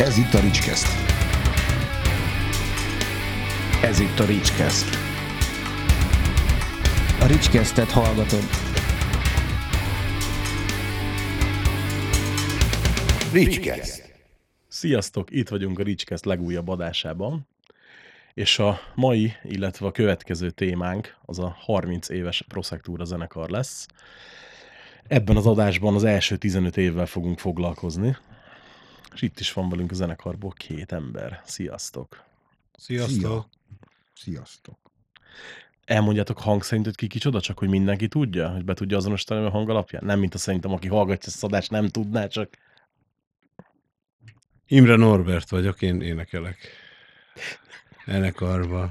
Ez itt a Ricskeszt. Ez itt a Ricskeszt. A Ricskesztet hallgatod. Ricskeszt. Sziasztok! Itt vagyunk a Ricskeszt legújabb adásában, és a mai, illetve a következő témánk az a 30 éves Proszektúra zenekar lesz. Ebben az adásban az első 15 évvel fogunk foglalkozni, és itt is van velünk a zenekarból két ember. Sziasztok! Sziasztok! Sziasztok. Elmondjátok hang szerint, hogy ki kicsoda, csak hogy mindenki tudja, hogy be tudja azonosítani a hang alapján? Nem, mint a szerintem, aki hallgatja ezt adást, nem tudná, csak Imre Norbert vagyok, én énekelek. Enekarba.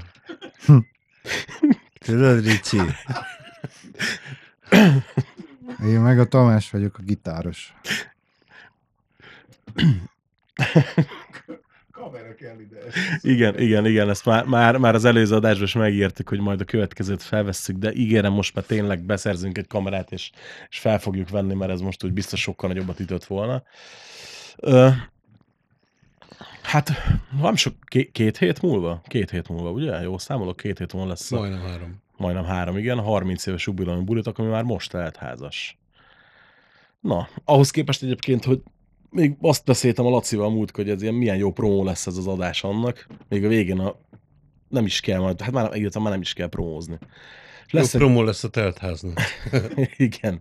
Tudod, Ricsi? Én meg a Tamás vagyok, a gitáros. Igen, igen, igen, ezt már, már, már az előző adásban is megírtuk, hogy majd a következőt felvesszük, de ígérem, most már tényleg beszerzünk egy kamerát, és, és fel fogjuk venni, mert ez most úgy biztos sokkal nagyobbat ütött volna. Ö, hát, nem sok, két, két hét múlva? Két hét múlva, ugye? Jó, számolok, két hét múlva lesz a, Majdnem három. majdnem három, igen, a 30 éves jubileumi bulit, ami már most lehet házas. Na, ahhoz képest egyébként, hogy még azt beszéltem a Lacival múlt, hogy ez ilyen milyen jó promó lesz ez az adás annak, még a végén a nem is kell majd, hát már, írtam, már nem is kell promózni. Jó Lesz egy, promó lesz a teltháznak. igen,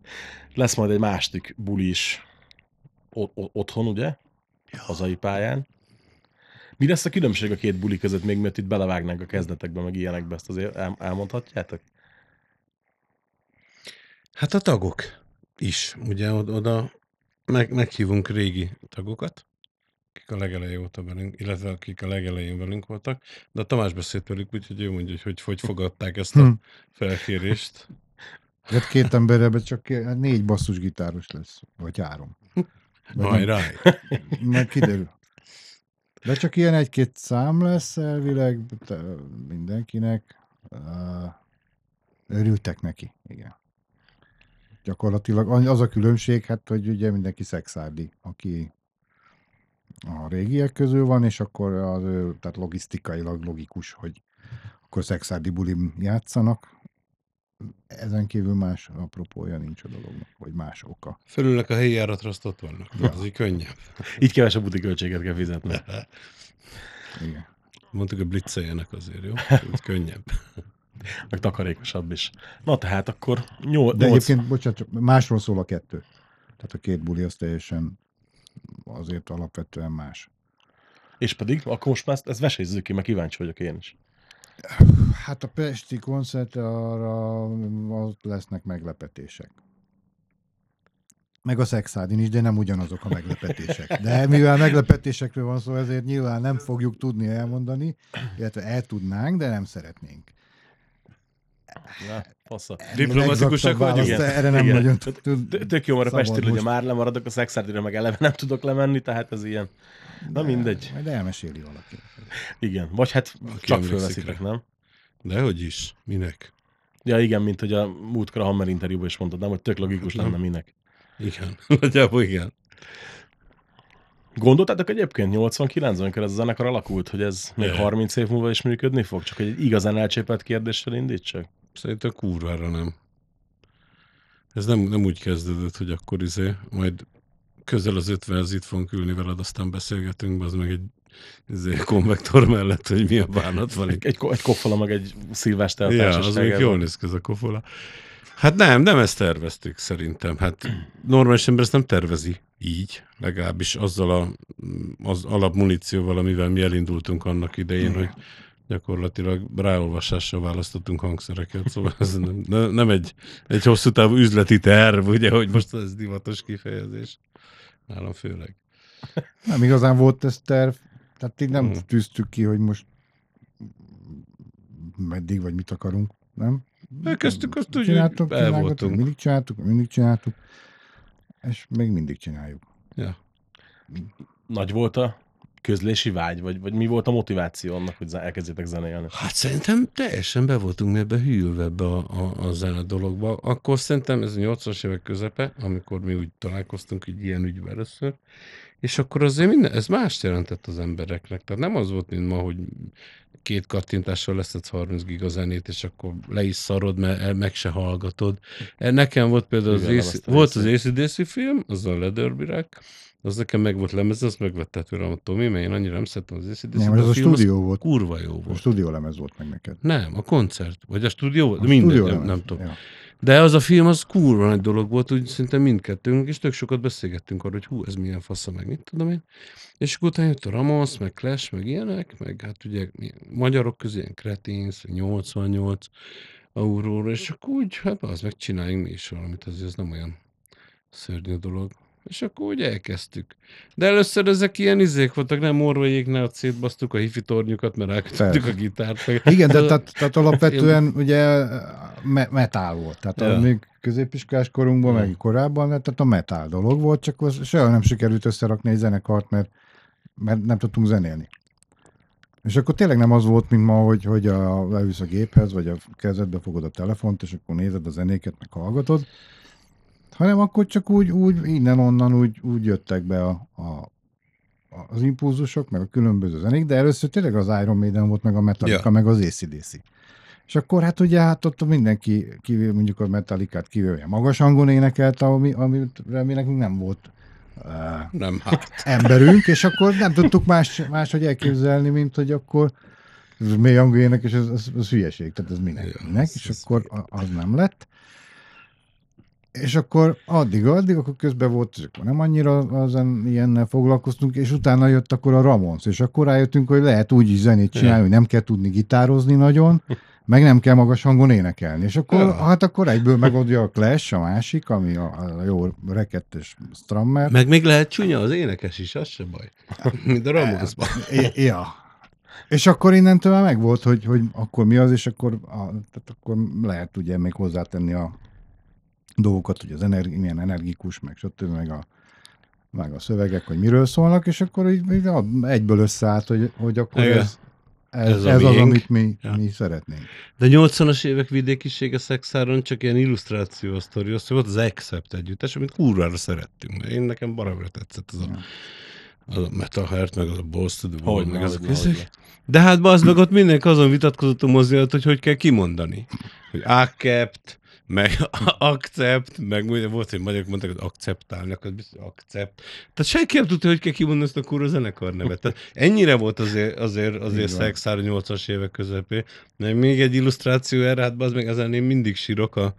lesz majd egy másik buli is o- otthon, ugye? Hazai pályán. Mi lesz a különbség a két buli között, még mert itt belevágnánk a kezdetekbe, meg ilyenekbe, ezt azért el- elmondhatjátok? Hát a tagok is. Ugye oda meg, meghívunk régi tagokat, akik a legelején óta velünk, illetve akik a legelején velünk voltak, de a Tamás beszélt velük, úgyhogy ő mondja, hogy hogy, hogy fogadták ezt a Hm. felkérést. Hát két emberre csak négy basszusgitáros lesz, vagy három. Vagy Majd nem, rá. Majd kiderül. De csak ilyen egy-két szám lesz elvileg mindenkinek. Örültek neki, igen. Gyakorlatilag az a különbség, hát, hogy ugye mindenki szexárdi, aki a régiek közül van, és akkor az, ő- tehát logisztikailag logikus, hogy akkor szexárdi bulim játszanak. Ezen kívül más apropója nincs a dolognak, vagy más oka. Fölülnek a helyi járatra, azt ott vannak. Ja. Az így könnyebb. Így kevesebb buti költséget kell fizetni. Igen. Mondtuk, hogy blitzeljenek azért, jó? Úgy könnyebb. Meg takarékosabb is. Na tehát akkor nyol, De egyébként, bocsánat, csak másról szól a kettő. Tehát a két buli az teljesen azért alapvetően más. És pedig, akkor most már ezt, ezt vesézzük ki, mert kíváncsi vagyok én is. Hát a Pesti koncert arra ott lesznek meglepetések. Meg a szexádin is, de nem ugyanazok a meglepetések. De mivel meglepetésekről van szó, ezért nyilván nem fogjuk tudni elmondani, illetve el tudnánk, de nem szeretnénk. Na, fassa. Diplomatikusak vagyunk? választ Erre nem Igen. nagyon Tök- tud. Tök jó, mert a Pestéről ugye már lemaradok, a Szexárdira meg eleve nem tudok lemenni, tehát ez ilyen. Na mindegy. Majd elmeséli valaki. Igen. Vagy hát csak fölveszitek, nem? Dehogy is. Minek? Ja igen, mint hogy a múltkor a Hammer interjúban is mondtad, nem, hogy tök logikus lenne minek. Igen. Nagyjából igen. Gondoltátok egyébként 89-ben, amikor ez a zenekar alakult, hogy ez még Ne. 30 év múlva is működni fog? Csak egy igazán elcsépelt kérdéssel indítsak? Szerintem kurvára nem. Ez nem, nem úgy kezdődött, hogy akkor izé, majd közel az 50 itt fogunk ülni veled, aztán beszélgetünk, az meg egy izé, konvektor mellett, hogy mi a bánat van. Egy, ko- egy koffala, meg egy szilveszter Ja, az még jól néz ki ez a kofola. Hát nem, nem ezt terveztük szerintem. Hát normális ember ezt nem tervezi így, legalábbis azzal a, az alapmunícióval, amivel mi elindultunk annak idején, hogy gyakorlatilag ráolvasással választottunk hangszereket, szóval ez nem, ne- nem egy, egy hosszú távú üzleti terv, ugye, hogy most ez divatos kifejezés. Nálam főleg. Nem igazán volt ez terv, tehát így nem Mhm. tűztük ki, hogy most meddig vagy mit akarunk, nem? Elkezdtük azt úgy, csináltuk, el voltunk. mindig csináltuk, mindig csináltuk, és még mindig csináljuk. Ja. Nagy volt a közlési vágy, vagy, vagy mi volt a motiváció annak, hogy elkezdjetek zenélni? Hát szerintem teljesen be voltunk ebbe hűlve ebbe a, a, a zene dologba. Akkor szerintem ez a 80-as évek közepe, amikor mi úgy találkoztunk egy ilyen ügyben először, és akkor azért minden, ez más jelentett az embereknek. Tehát nem az volt, mint ma, hogy két kattintással leszedsz 30 giga zenét, és akkor le is szarod, mert meg se hallgatod. Nekem volt például az, a volt az. ACDC film, az a Leatherback, az nekem meg volt lemez, azt megvette tőlem a Tomi, mert én annyira nem szeretem az ACDC-t. Nem, ez a az stúdió volt. kurva jó A volt. stúdió lemez volt meg neked. Nem, a koncert. Vagy a stúdió volt? A Mindegy, nem, nem tudom. Ja. De az a film, az kurva nagy dolog volt, úgy szinte mindkettőnk, és tök sokat beszélgettünk arról, hogy hú, ez milyen fasza, meg mit tudom én. És akkor utána jött a Ramos, meg Clash, meg ilyenek, meg hát ugye magyarok közé ilyen Kretins, 88 auróra, és akkor úgy, hát az meg csináljunk mi is valamit, azért ez nem olyan szörnyű dolog. És akkor úgy elkezdtük. De először ezek ilyen izék voltak, nem orvaiéknál ott szétbasztuk a hifi tornyukat, mert elkötöttük a gitárt. Igen, de tehát, tehát alapvetően ugye me- metal volt. Tehát Ja. ja. még középiskolás korunkban, meg korábban, tehát a metal dolog volt, csak az soha nem sikerült összerakni egy zenekart, mert, mert nem tudtunk zenélni. És akkor tényleg nem az volt, mint ma, hogy, hogy a, leülsz a géphez, vagy a kezedbe fogod a telefont, és akkor nézed a zenéket, meg hallgatod, hanem akkor csak úgy, úgy innen-onnan úgy, úgy jöttek be a, a, az impulzusok, meg a különböző zenék, de először tényleg az Iron Maiden volt, meg a Metallica, Ja. meg az ACDC. És akkor hát ugye hát ott mindenki, kivéve mondjuk a Metallicát kivéve magas hangon énekelte, ami, amire mi nekünk nem volt uh, Nem, hát. emberünk, és akkor nem tudtuk más, máshogy elképzelni, mint hogy akkor mély hangú énekes, ez, ez, ez hülyeség, tehát ez minek, Ja, minek és ez akkor az nem lett. És akkor addig, addig, akkor közben volt, és akkor nem annyira azen ilyennel foglalkoztunk, és utána jött akkor a Ramones, és akkor rájöttünk, hogy lehet úgy is zenét csinálni, hogy nem kell tudni gitározni nagyon, meg nem kell magas hangon énekelni. És akkor, Ja. hát akkor egyből megoldja a Clash, a másik, ami a, a jó rekettes Strammer. Meg még lehet csúnya az énekes is, az se baj. Mint a Ramonesban. I- ja. És akkor innentől már megvolt, hogy, hogy akkor mi az, és akkor, a, tehát akkor lehet ugye még hozzátenni a dolgokat, hogy az energi, milyen energikus, meg stb. meg a, meg a szövegek, hogy miről szólnak, és akkor így, így egyből összeállt, hogy, hogy akkor Igen. ez, ez, Ez ez, a ez az, amit mi, Ja. ja. mi szeretnénk. De 80-as évek vidékisége szexáron csak ilyen illusztráció a sztori, azt volt az Accept együttes, amit kurvára szerettünk. Én nekem baromra tetszett az a, az a Metal Heart, meg az a Balls to the Hogy meg azok. ezek. hogy De hát bazd meg ott mindenki azon vitatkozott a mozi alatt, hogy hogy kell kimondani. Hogy accept, meg accept, meg volt, hogy magyarok mondták, hogy akceptálnak, az biztos, accept. Tehát senki nem tudta, hogy kell kimondani ezt a kurva zenekar nevet. Tehát ennyire volt azért, azért, azért szexár a 80-as évek közepén. Meg még egy illusztráció erre, hát az meg ezen én mindig sírok a,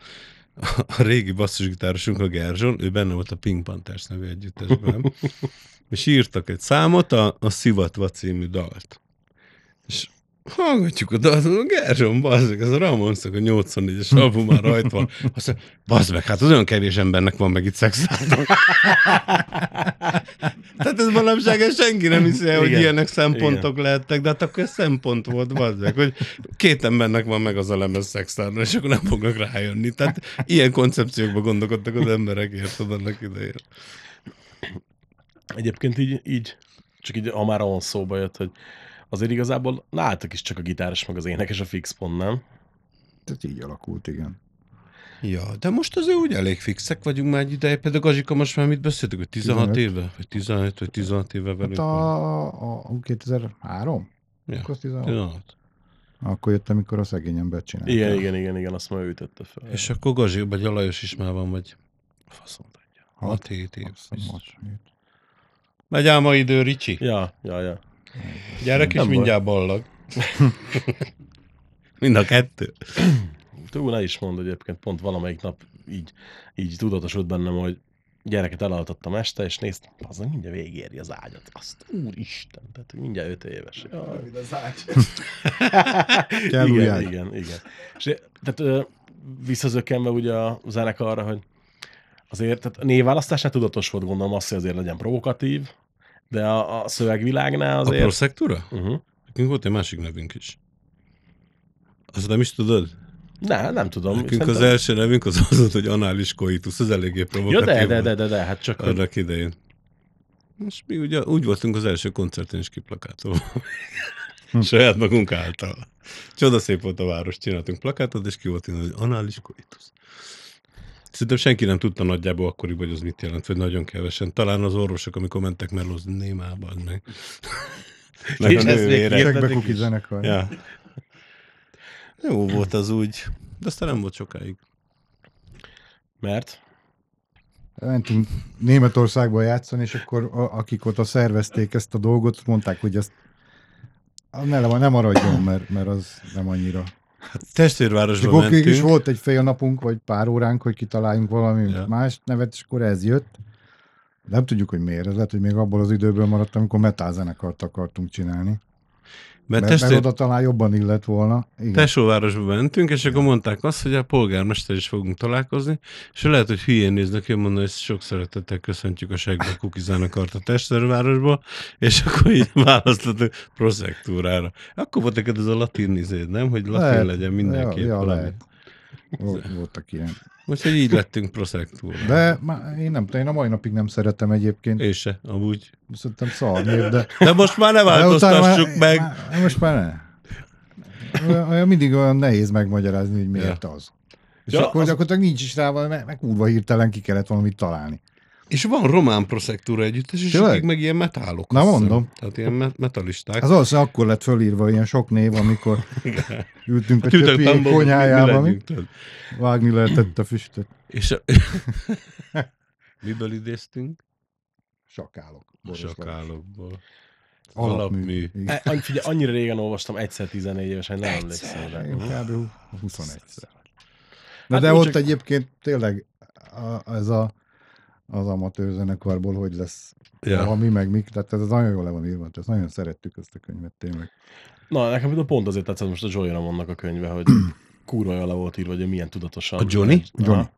a régi basszusgitárosunk, a Gerzson, ő benne volt a Pink Panthers nevű együttesben, és írtak egy számot, a, a Szivatva című dalt. És hallgatjuk a dalt, a Gerzson, bazd meg, ez a Ramonszak a 84-es album már rajta van. Azt mondja, bazd meg, hát az olyan kevés embernek van meg itt szexállnak. Tehát ez ez senki nem hiszi el, hogy Igen. ilyenek szempontok lehettek, de hát akkor ez szempont volt, bazd meg, hogy két embernek van meg az a lemez szexállnak, és akkor nem fognak rájönni. Tehát ilyen koncepciókba gondolkodtak az emberek, érted annak idején. Egyébként így, így, csak így, ha már ahol szóba jött, hogy azért igazából nálatok is csak a gitáros meg az énekes a fix pont, nem? Tehát így alakult, igen. Ja, de most azért úgy elég fixek vagyunk már egy ideje. Például Gazsika most már mit beszéltük, hogy 16 15. éve? Vagy 15 vagy 16 éve velünk Hát a, a, a 2003? Ja, Akkor, az 16. 16. akkor jöttem, amikor a szegény ember csinálta. Igen, igen, igen, igen, azt már ütötte fel. És akkor Gazsi, vagy a Lajos is már van, vagy faszom tudja. 6-7 év. Jött. Megy ám a idő, Ricsi. Ja, ja, ja. Gyerek is mindjárt ballag. Mind a kettő. Túl ne is mondd, hogy egyébként pont valamelyik nap így, így tudatosult bennem, hogy gyereket elaltattam este, és néztem, az mindjárt végéri az ágyat. Azt úristen, tehát mindjárt öt éves. Kell új igen, ágy. igen, igen. És tehát ö, visszazökkenve ugye a zenekarra, hogy azért tehát a névválasztásnál tudatos volt, gondolom azt, hogy azért legyen provokatív, de a, a szövegvilágnál A azért... Proszektura? Uh-huh. Nekünk volt egy másik nevünk is. Azt nem is tudod? Ne, nem tudom. Nekünk az szerintem- első nevünk az az volt, hogy anális koitus, az eléggé Ja, provokatív. de, de, volt de, de, de, hát csak... hogy- Annak idején. És mi ugye úgy voltunk az első koncerten is kiplakátolva. Saját magunk által. Csoda szép volt a város, csináltunk plakátot, és ki volt írva, hogy anális coitus. Szerintem senki nem tudta nagyjából akkoriban, hogy az mit jelent, vagy nagyon kevesen. Talán az orvosok, amikor mentek melózni, némába, az meg. Meg a És is. kuki zenekar. Ja. Jó volt az úgy, de aztán nem volt sokáig. Mert? Mentünk Németországba játszani, és akkor a, akik ott szervezték ezt a dolgot, mondták, hogy ezt ne, ne maradjon, mert, mert az nem annyira. És Testvérvárosba akkor végig is mentünk. volt egy fél napunk, vagy pár óránk, hogy kitaláljunk valami Ja. más nevet, és akkor ez jött. Nem tudjuk, hogy miért. Ez lehet, hogy még abból az időből maradt, amikor metal zenekart akartunk csinálni. Mert, Mert, mert testvér, oda talán jobban illett volna. Igen. Tesóvárosba mentünk, és akkor mondták azt, hogy a polgármester is fogunk találkozni, és lehet, hogy hülyén néznek, én mondom, hogy sok szeretettel köszöntjük a segbe kukizának a testvérvárosba, és akkor így választottuk proszektúrára. Akkor volt neked ez a latin izéd, nem? Hogy latin Lehet. legyen mindenképp Ja, ja, lehet. Volt, voltak ilyen. Úgyhogy így lettünk proszektúra. De má, én nem én a mai napig nem szeretem egyébként. És se, amúgy. Szerintem szarnév, de... De most már ne változtassuk már- meg. Már, most már ne. Olyan, mindig olyan nehéz megmagyarázni, hogy miért az. És Ja, ja, akkor az- gyakorlatilag nincs is rá, valami, meg, meg kurva hirtelen ki kellett valamit találni. És van román proszektúra együttes, és Tényleg? akik meg ilyen metálok. Na, mondom. Tehát ilyen me- metalisták. Az valószínűleg akkor lett fölírva ilyen sok név, amikor ültünk a Tűtek többi tambok, mi legyünk, vágni lehetett a füstöt. És a... Miből idéztünk? Sakálok. A sakálokból. Alapmű. Alapmű. E, figyelj, annyira régen olvastam, egyszer 14 évesen, nem emlékszem rá. Kb. 21-szer. Na Hát de ott csak- egyébként tényleg a, ez a, az amatőr zenekarból, hogy lesz Ja. ja. valami, meg mik, tehát ez nagyon jól le van írva, ezt nagyon szerettük ezt a könyvet tényleg. Na, nekem például pont azért tetszett most a Joy Ramonnak a könyve, hogy kurva jól le volt írva, hogy milyen tudatosan. A Johnny? Aha. Johnny.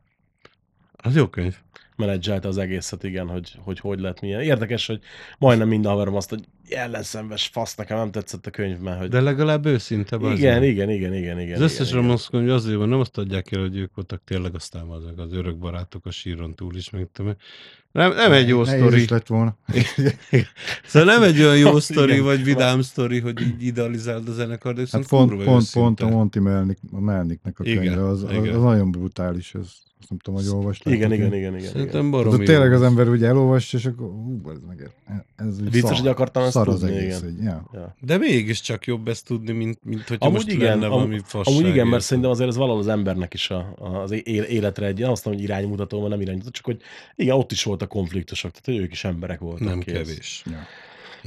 Az jó könyv. menedzselte az egészet, igen, hogy, hogy hogy lett milyen. Érdekes, hogy majdnem minden haverom azt, hogy ellenszenves fasz, nekem nem tetszett a könyv, mert hogy... De legalább őszinte. igen, meg. igen, igen, igen, igen. Az összes igen, igen. Ramones könyv azért van, nem azt adják el, hogy ők voltak tényleg aztán azok az örök barátok a síron túl is, meg tudom nem, nem egy jó sztori. is lett volna. Szóval nem egy olyan jó Igen. sztori, vagy vidám sztori, hogy így idealizáld a zenekar, de Hát pont, pont, pont a. Monty Melnick, a Melnicknek a Igen, könyve, az, az, igen. az, nagyon brutális, ez, azt nem tudom, hogy olvastam. Igen, igen, igen, igen. Szerintem baromi ott tényleg az ember ugye elolvassa, és akkor hú, ez meg, ez Biztos, szar, hogy akartam ezt szar az tudni, egész, igen. Hogy, ja. Ja. De mégiscsak jobb ezt tudni, mint, mint Amúgy most igen, lenne am- valami fasság. Amúgy igen, mert szerintem azért ez valahol az embernek is a, az életre egy, nem azt mondom, hogy iránymutató, mert nem iránymutató, csak hogy igen, ott is voltak konfliktusok, tehát hogy ők is emberek voltak. Nem kész. kevés. Ja.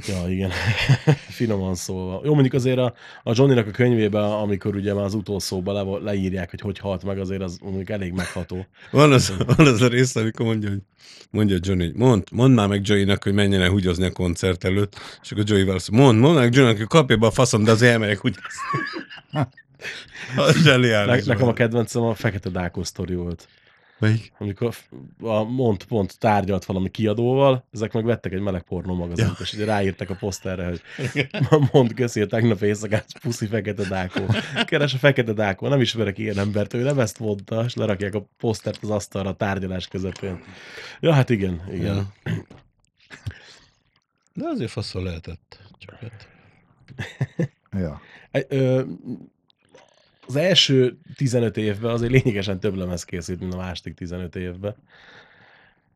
Ja, igen. Finoman szólva. Jó, mondjuk azért a, a Johnnynak a könyvében, amikor ugye már az utolsóban le, leírják, hogy hogy halt meg, azért az mondjuk elég megható. Van az, van az a rész, amikor mondja, hogy mondja Johnny, hogy mond, mondd már meg Joey-nak, hogy menjen el húgyozni a koncert előtt, és akkor Joey válaszol, mond, mondd meg Johnny-nak, hogy kapja be a faszom, de azért elmegyek húgyozni. az Ne, zseniális. nekem a kedvencem a Fekete Dákó sztori volt. Melyik? Amikor a Mont pont tárgyalt valami kiadóval, ezek meg vettek egy meleg pornó magazint, ja. és ugye ráírtak a poszterre, hogy mond köszi a tegnap éjszakát, puszi fekete dákó. Keres a fekete dákó, nem ismerek ilyen embert, ő nem ezt mondta, és lerakják a posztert az asztalra a tárgyalás közepén. Ja, hát igen, igen. Ja. De azért faszol lehetett. Csak hát. Ja. Ö, az első 15 évben azért lényegesen több lemez készült, mint a második 15 évben.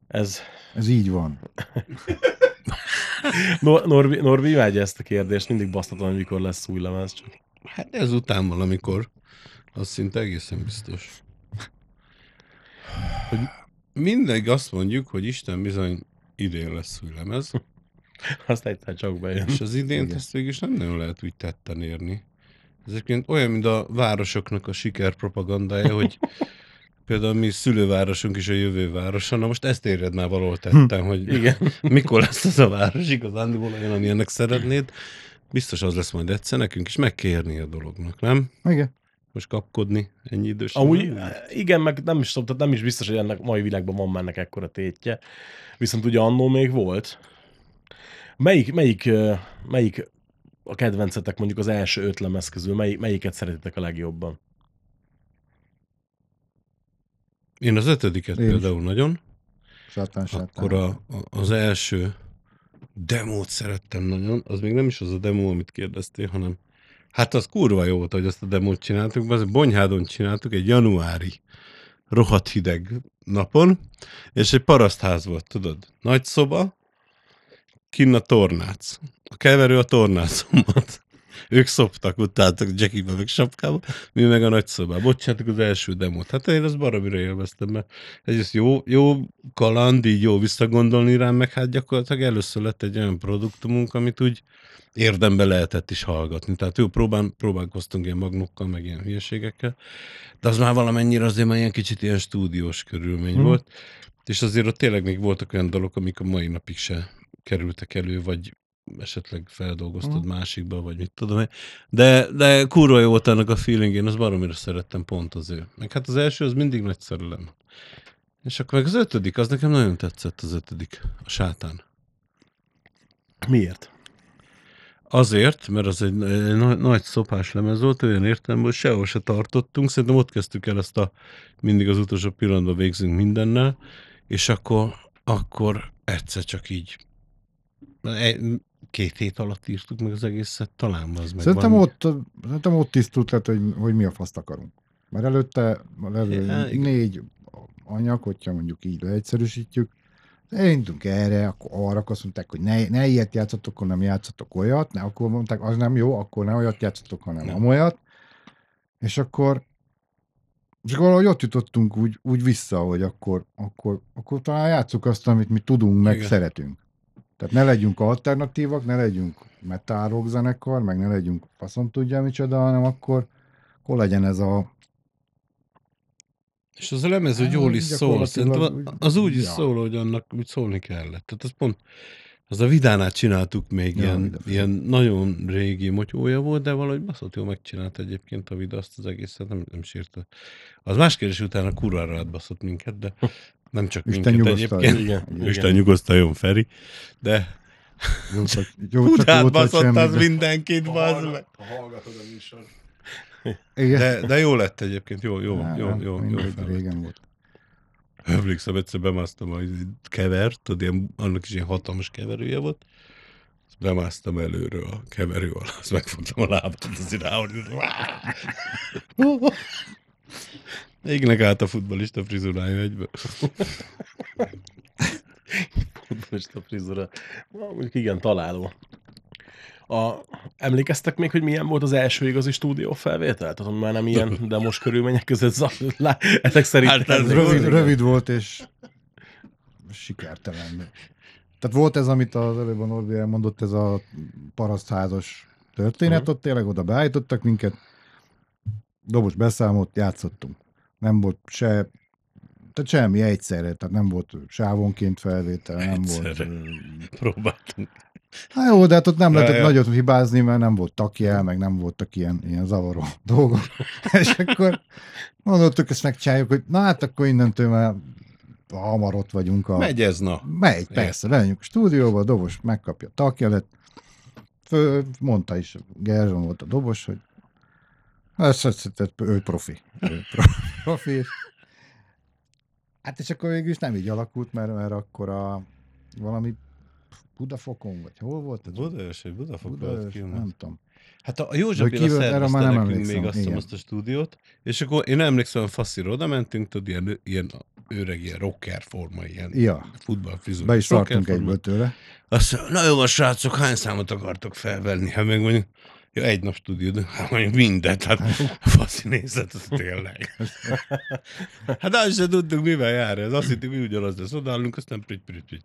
Ez Ez így van. Nor- Norbi, Norbi imádja ezt a kérdést, mindig basztatom, hogy mikor lesz új lemez. Csak. Hát ezután valamikor, az szinte egészen biztos. Hogy mindig azt mondjuk, hogy Isten bizony idén lesz új lemez, Azt egyszer csak bejön. és az Igen. ezt végül is nem nagyon lehet úgy tetten érni. Ez egyébként olyan, mint a városoknak a sikerpropagandája, hogy például mi szülővárosunk is a jövő városa, na most ezt éred már valahol tettem, hogy Igen. mikor lesz az a város igazándiból olyan, amilyennek szeretnéd. Biztos az lesz majd egyszer, nekünk is meg kell érni a dolognak, nem? Igen. Most kapkodni ennyi idős. Amúgy igen, meg nem is, tehát nem is biztos, hogy ennek mai világban van már ennek ekkora tétje. Viszont ugye annó még volt. Melyik, melyik, melyik a kedvencetek mondjuk az első öt lemez közül, mely, melyiket szeretitek a legjobban? Én az ötödiket Én is. például nagyon. Sátán, sátán. Akkor a, a, az első, demót szerettem nagyon, az még nem is az a demo, amit kérdeztél, hanem hát az kurva jó volt, hogy azt a demót csináltuk, az Bonyhádon csináltuk egy januári rohadt hideg napon, és egy parasztház volt, tudod? Nagy szoba, kinn a tornác. A keverő a tornácomat. Ők szoptak, utáltak Jackibe meg sapkába, mi meg a nagy szobába. Ott csináltuk az első demót. Hát én azt baromira élveztem, mert egyrészt jó, jó kaland, így jó visszagondolni rám, meg hát gyakorlatilag először lett egy olyan produktumunk, amit úgy érdembe lehetett is hallgatni. Tehát jó, próbál, próbálkoztunk ilyen magnokkal, meg ilyen hülyeségekkel, de az már valamennyire azért már ilyen kicsit ilyen stúdiós körülmény hmm. volt, és azért ott tényleg még voltak olyan dolgok, amik a mai napig se kerültek elő, vagy esetleg feldolgoztad Mhm. másikba, vagy mit tudom én. De, de kurva jó volt annak a feeling, én azt baromira szerettem pont azért. Meg hát az első az mindig nagy szerelem. És akkor meg az ötödik, az nekem nagyon tetszett az ötödik, a sátán. Miért? Azért, mert az egy nagy, nagy szopás lemez volt, olyan értelemben, hogy sehol se tartottunk. Szerintem ott kezdtük el ezt a mindig az utolsó pillanatban végzünk mindennel, és akkor, akkor egyszer csak így két hét alatt írtuk meg az egészet, talán az meg Szerintem valami- ott, szerintem ott tisztult lett, hogy, hogy mi a faszt akarunk. Mert előtte levő Ja, négy anyag, hogyha mondjuk így leegyszerűsítjük, elindultunk erre, akkor arra, akkor azt mondták, hogy ne, ne ilyet játszatok, akkor nem játszatok olyat, ne, akkor mondták, az nem jó, akkor ne olyat játszatok, hanem Nem. nem. olyat. És akkor és akkor valahogy ott jutottunk úgy, úgy vissza, hogy akkor, akkor, akkor talán játsszuk azt, amit mi tudunk, meg Igen. szeretünk. Tehát ne legyünk alternatívak, ne legyünk metal rock zenekar, meg ne legyünk faszom tudja micsoda, hanem akkor, akkor legyen ez a... És az a lemez Hát, jól is szól. Szerintem az úgy is ja. szól, hogy annak úgy szólni kellett. Tehát az pont, az a Vidánát csináltuk még, Ja, ilyen, ilyen nagyon régi motyója volt, de valahogy baszott jó megcsinált egyébként a Vida azt az egészet, nem, nem sírta. Az más kérdés utána kurvára átbaszott minket, de nem csak Isten minket egyébként. Igen. Isten nyugosztaljon, Feri. De Jó, csak, jó, Hú, csak semmi, az de- mindenkit, bazd meg. Ha hallgatod a műsor. Igen. De, de jó lett egyébként, jó, jó, Á, jó, jó, jó, fel. régen volt. Emlékszem, egyszer bemásztam a kevert, tudod, ilyen, annak is ilyen hatalmas keverője volt. Bemásztam előről a keverő alá, azt megfogtam a lábat, az ráhogy. Égnek át a futballista frizurája egyből. Most a frizura. Mondjuk igen, találó. A, emlékeztek még, hogy milyen volt az első igazi stúdió felvétel? Tehát már nem ilyen demos körülmények között le. Ezek szerint Hát ez Rövid, rövid volt, és sikertelen. Tehát volt ez, amit az előbb a Norbi elmondott, ez a parasztházas történet, Mhm. ott tényleg oda beállítottak minket, dobos beszámolt, játszottunk. Nem volt se, tehát semmi egyszerre, tehát nem volt sávonként felvétel, nem volt... Egyszerre. ö, Próbáltunk. Hát jó, de hát ott nem Ja, lehetett ja. nagyot hibázni, mert nem volt takjel, meg nem voltak ilyen, ilyen zavaró dolgok. És akkor mondottuk, ezt megcsináljuk, hogy na hát akkor innentől már hamar ott vagyunk a... Megy ez, na. Megy, persze, lejönjük a stúdióba, a dobos megkapja a takjelet, Fő, mondta is, Gerzson volt a dobos, hogy ez, ez, ez, ő profi. Ő pro- profi. Hát és akkor végül is nem így alakult, mert, mert akkor a valami Budafokon, vagy hol volt ez? Budaörs, vagy Budafok Budaörs, nem tudom. Hát a József Béla erre szervezte már nem nekünk még azt, hiszem, azt a stúdiót, és akkor én emlékszem, hogy faszira oda mentünk, tudod, ilyen, ilyen öreg, ilyen rocker forma, ilyen Ja, futballfrizura. be is tartunk egyből tőle. Azt mondja, na jó, van, srácok, hány számot akartok felvenni? Hát meg mondjuk, ja, egy nap stúdió, de hát mondjuk mindent, hát faszi nézett, az tényleg. hát azt sem tudtuk, mivel jár ez. Azt hittük, mi ugyanaz lesz, odállunk, aztán prüty, prüty, prüty.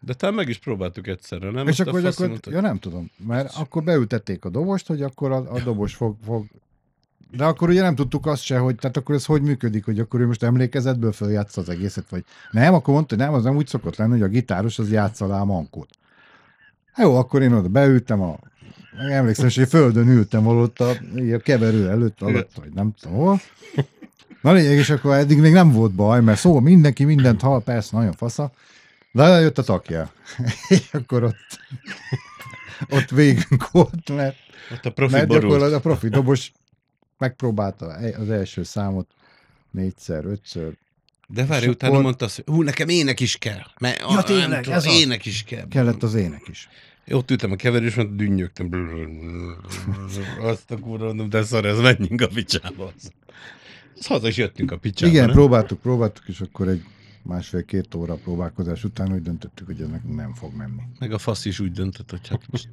De talán meg is próbáltuk egyszerre, nem? És Azt akkor, akkor mondta, ja nem tudom, mert akkor beültették a dobost, hogy akkor a, a dobos fog, fog de akkor ugye nem tudtuk azt se, hogy tehát akkor ez hogy működik, hogy akkor ő most emlékezetből följátsza az egészet, vagy nem, akkor mondta, hogy nem, az nem úgy szokott lenni, hogy a gitáros az játsza alá a mankót. Jó, akkor én oda beültem a emlékszem, hogy földön ültem valott a, a keverő előtt, alatt, vagy nem tudom hol. Na lényeg, és akkor eddig még nem volt baj, mert szó, mindenki mindent hall, persze, nagyon fasza. De jött a takja. és akkor ott, ott végünk volt, mert, ott a profi mert gyakorlatilag a profi dobos megpróbálta az első számot négyszer, ötször, De várj, utána akkor- mondta azt, hogy hú, nekem ének is kell. Mert Ja, tényleg, ez az. ének is kell. Kellett az ének is. Ott ültem a keverés, mert dünnyögtem. Azt a kurva mondom, de szar, ez menjünk a picsába. Az haza is jöttünk a picsába. Igen, nem? próbáltuk, próbáltuk, és akkor egy másfél-két óra próbálkozás után úgy döntöttük, hogy ez nekünk nem fog menni. Meg a fasz is úgy döntött, hogy hát most...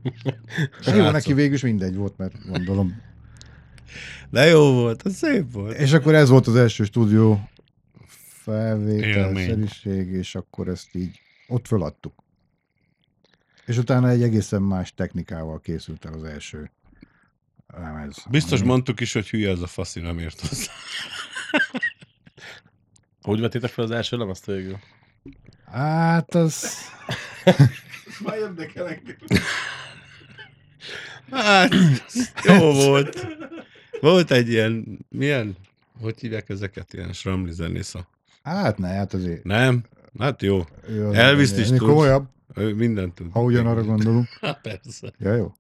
Jó, neki végül is mindegy volt, mert gondolom. De jó volt, az szép volt. És akkor ez volt az első stúdió felvétel, Élmény. szeriség, és akkor ezt így ott föladtuk. És utána egy egészen más technikával készült el az első lemez. Biztos Ami- mondtuk is, hogy hülye az a faszi, nem ért hozzá. Hogy vettétek fel az első lemezt végül? Hát az... Már érdekelek. Hát, jó volt. Volt egy ilyen, milyen, hogy hívják ezeket, ilyen sramli zenész. Hát ne, hát azért... Nem? Hát jó. ő az- Elvis-t is tudsz. komolyabb, Ő mindent tud. ha ugyanarra gondolunk. Hát persze. Ja, jó.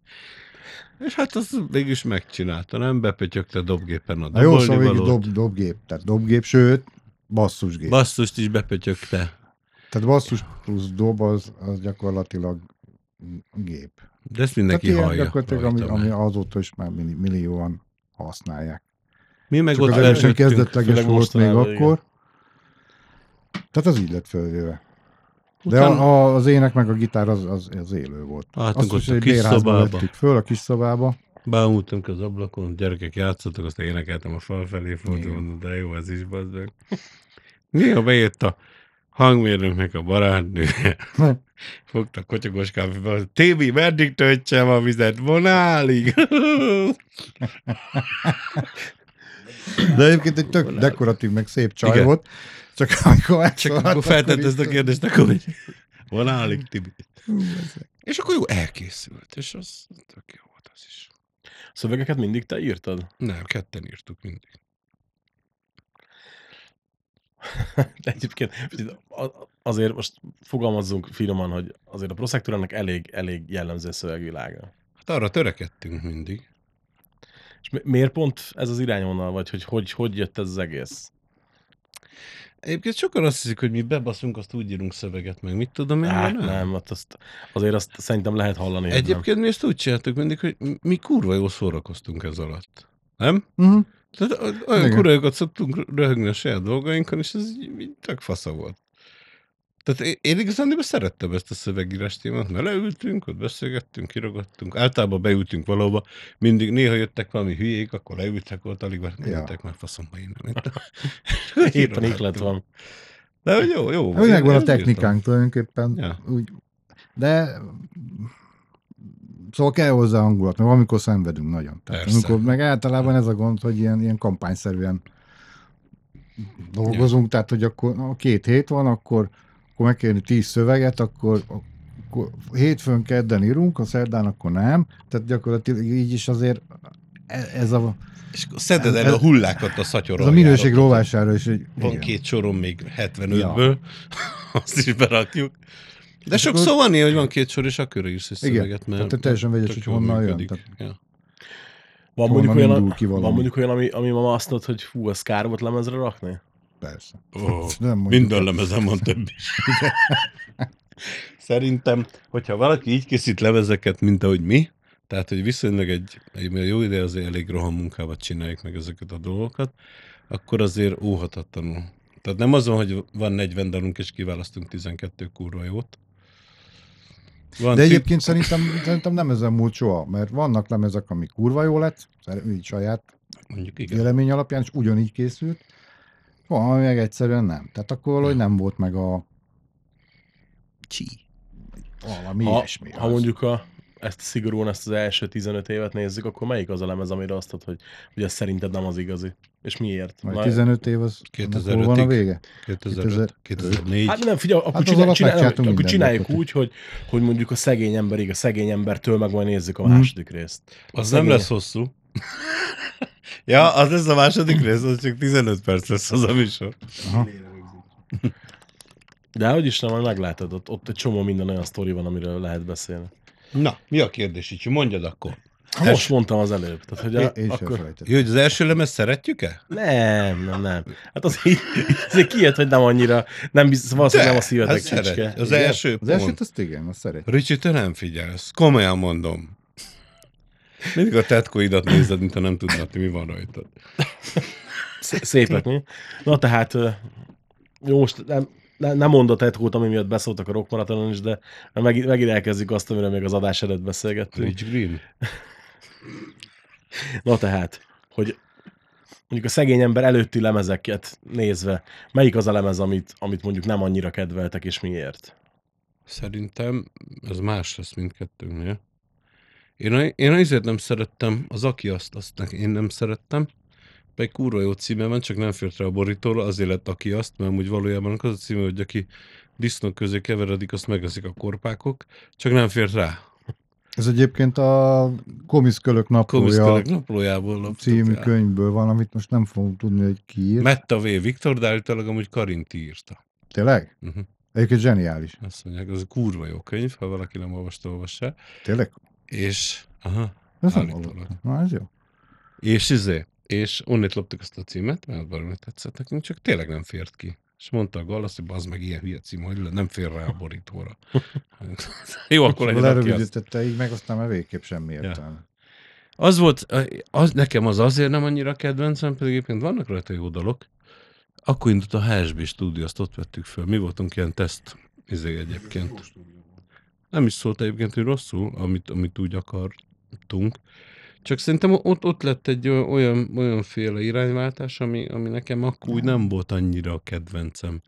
És hát azt végülis megcsinálta, nem? Bepötyögte dobgépen a Na jó, szóval végig dob, dobgép. Tehát dobgép, sőt, basszusgép. Basszust is bepötyögte. Tehát basszus plusz dob az, az gyakorlatilag gép. De ezt mindenki Tehát hallja. gyakorlatilag, ami, ami azóta is már milli- millióan használják. Mi meg Csak ott az első kezdetleges volt még akkor. Tehát az így lett fölvéve. De Utána- a, a, az ének meg a gitár az, az, az élő volt. Álltunk Azt is ott a egy kis szobába. föl, a kis szobába. Beámultunk az ablakon, gyerekek játszottak, azt énekeltem a fal felé, mondom, de jó, ez is bazd meg. Néha bejött a hangmérnöknek a barátnője, fogta kotyogos kávéba, Tibi, meddig töltsem a vizet? Vonálig! De egyébként egy tök dekoratív, meg szép csaj Igen. volt. Csak amikor Csak akkor feltett ezt a kérdést, akkor hogy vonálig, Tibi. És akkor jó, elkészült, és az tök jó volt az is. Szövegeket mindig te írtad? Nem, ketten írtuk mindig. De egyébként a- azért most fogalmazzunk finoman, hogy azért a Prosectorának elég, elég jellemző a szövegvilága. Hát arra törekedtünk mindig. És mi- miért pont ez az irányvonal, vagy hogy hogy, hogy jött ez az egész? Egyébként sokan azt hiszik, hogy mi bebaszunk, azt úgy írunk szöveget, meg mit tudom én. Hát de nem, hát azt, azért azt szerintem lehet hallani. Egyébként mi ezt úgy csináltuk mindig, hogy mi kurva jól szórakoztunk ez alatt. Nem? Mhm. Tehát olyan Igen. kurva jókat szoktunk röhögni a saját dolgainkon, és ez így, így tök fasza volt. Tehát én, igazán szerettem ezt a szövegírás témát, mert leültünk, ott beszélgettünk, kirogattunk, általában beültünk valahova, mindig néha jöttek valami hülyék, akkor leültek ott, alig már Ja. már faszomba innen. Éppen iklet van. De hogy jó, jó. Úgy megvan a technikánk tulajdonképpen. Ja. Úgy, de szóval kell hozzá hangulat, mert amikor szenvedünk nagyon. Tehát Persze. amikor meg általában ez a gond, hogy ilyen, ilyen kampányszerűen dolgozunk, tehát hogy akkor na, két hét van, akkor, akkor meg kell írni tíz szöveget, akkor, akkor hétfőn kedden írunk, a szerdán akkor nem. Tehát gyakorlatilag így is azért e- ez a, És akkor szeded elő a hullákat a szatyor ez a minőség rovására is egy... Van igen. két sorom még 75-ből, azt is berakjuk. De És sokszor akkor- van ilyen, hogy van két sor, és akkor írsz egy Igen. szöveget, mert Tehát teljesen vegyes, hogy honnan jön, tehát- Ja. Van mondjuk, olyan, van mondjuk olyan, ami, ami ma azt mondod, hogy fú, az kár volt lemezre rakni? Persze. Ó, Nem minden lemezen van több is. Szerintem, hogyha valaki így készít lemezeket, mint ahogy mi, tehát, hogy viszonylag egy, egy jó ide azért elég rohan munkával csináljuk meg ezeket a dolgokat, akkor azért óhatatlanul. Tehát nem azon, hogy van 40 dalunk, és kiválasztunk 12 kurva jót. Van De egyébként szerintem, szerintem nem ezen múlt soha, mert vannak lemezek, ami kurva jó lett, így saját mondjuk igen. vélemény alapján, és ugyanígy készült, van, meg egyszerűen nem. Tehát akkor valahogy nem volt meg a Csi. valami Ha, ilyesmi. ha az. mondjuk a, ezt szigorúan ezt az első 15 évet nézzük, akkor melyik az a lemez, amire azt mondod, hogy, hogy ez szerinted nem az igazi? És miért? Majd Na, 15 év az 2005-ig. hol van a vége? 2005, 2004. Hát nem, figyelj, akkor, Hát az csinál, csinál, megcsináltunk akkor csináljuk gyakorlatilag. úgy, hogy, hogy mondjuk a szegény emberig, a szegény embertől meg majd nézzük a második részt. A Az nem szegény- lesz hosszú. ja, az lesz a második rész, az csak 15 perc lesz az a műsor. Aha. De hogy is nem, majd meglátod, ott, ott egy csomó minden olyan sztori van, amiről lehet beszélni. Na, mi a kérdés, Icsi? Mondjad akkor. Ha most mondtam az előbb. Tehát, hogy a, Én, akkor... Jó, hogy az első lemez szeretjük-e? Nem, nem, nem. Hát az így, azért kijött, hogy nem annyira, nem biztos, valószínűleg nem a szívetek hát szeret. Az Igen? első Az elsőt pont. azt igen, azt szeret. Ricsi, te nem figyelsz. Komolyan mondom. Mindig a tetkóidat nézed, mintha nem tudnád, mi van rajtad. Szé- Szépek, mi? Na tehát, jó, most nem, ne- nem mondott tetkót, ami miatt beszóltak a rockmaratonon is, de megint, megint elkezdjük azt, amiről még az adás előtt beszélgettünk. Rich Green. Na tehát, hogy mondjuk a szegény ember előtti lemezeket nézve, melyik az a lemez, amit, amit mondjuk nem annyira kedveltek, és miért? Szerintem ez más lesz mindkettőnknél. Én, én azért nem szerettem, az aki azt, azt én nem szerettem, pedig kurva jó címe van, csak nem fért rá a borítóra, azért lett aki azt, mert úgy valójában az a címe, hogy aki disznók közé keveredik, azt megeszik a korpákok, csak nem fért rá. Ez egyébként a Komiszkölök naplója Komiszkölök naplójából című el. könyvből van, amit most nem fogom tudni, hogy ki írt. Metta V. Viktor, de állítólag amúgy Karinti írta. Tényleg? Uh-huh. Egyébként zseniális. Azt mondják, az kurva jó könyv, ha valaki nem olvasta, olvassa. Tényleg? És, aha, Ez Állítólag. Na, ez jó. És izé, és onnét loptuk ezt a címet, mert valami tetszett nekünk, csak tényleg nem fért ki. És mondta a Gallasz, hogy az meg ilyen hülye cím, hogy nem fér rá a borítóra. Jó, akkor legyen azt. Lerövidítette így meg, aztán már végképp semmi Ja. értelme. Az volt, az, nekem az azért nem annyira kedvencem, pedig egyébként vannak rajta jó dalok. Akkor indult a HSB stúdió, azt ott vettük föl. Mi voltunk ilyen teszt izé egyébként. Nem is szólt egyébként, hogy rosszul, amit, amit úgy akartunk. Csak szerintem ott, ott lett egy olyan, olyan, féle irányváltás, ami, ami nekem akkor úgy nem volt annyira a kedvencem.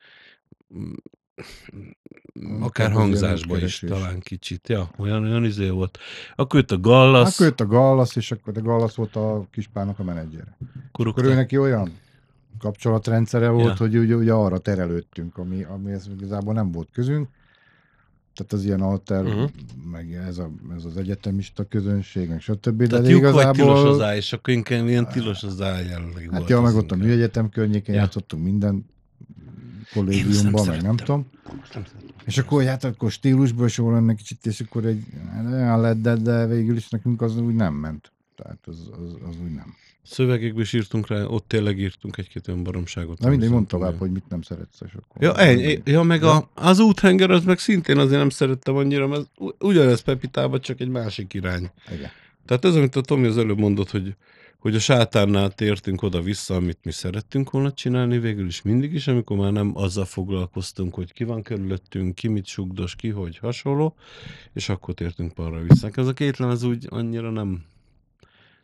Akár Inkább az ilyen hangzásba is talán kicsit. Ja, olyan, olyan izé volt. Akkor jött a Gallasz. Akkor jött a Gallasz, és akkor a Gallasz volt a kispának a menedzser. Akkor ő neki olyan kapcsolatrendszere volt, Ja. hogy ugye, ugye arra terelődtünk, ami, ami ez igazából nem volt közünk. Tehát az ilyen alter, uh-huh. meg ez, a, ez az egyetemista közönség, meg stb. Tehát de lyuk vagy tilos az igazából... áj, és akkor inkább ilyen tilos az áj jelleg Hát ja, meg ott a műegyetem környékén Ja. játszottunk minden kollégiumban, nem meg nem tudom. És akkor hát akkor stílusból is lenne kicsit, és akkor egy olyan lett, de, de végül is nekünk az úgy nem ment. Tehát az, az, az úgy nem. Szövegekből is írtunk rá, ott tényleg írtunk egy-két olyan baromságot. Na mindegy, mondd tovább, hogy mit nem szeretsz, és akkor... Ja, ennyi. Ja, meg a, az úthenger, az meg szintén azért nem szerettem annyira, mert ugyanez Pepitában, csak egy másik irány. Igen. Tehát ez, amit a Tomi az előbb mondott, hogy, hogy a sátánnál tértünk oda-vissza, amit mi szerettünk volna csinálni, végül is mindig is, amikor már nem azzal foglalkoztunk, hogy ki van körülöttünk, ki mit sugdos, ki hogy hasonló, és akkor tértünk arra vissza. Ez a két lemez úgy annyira nem,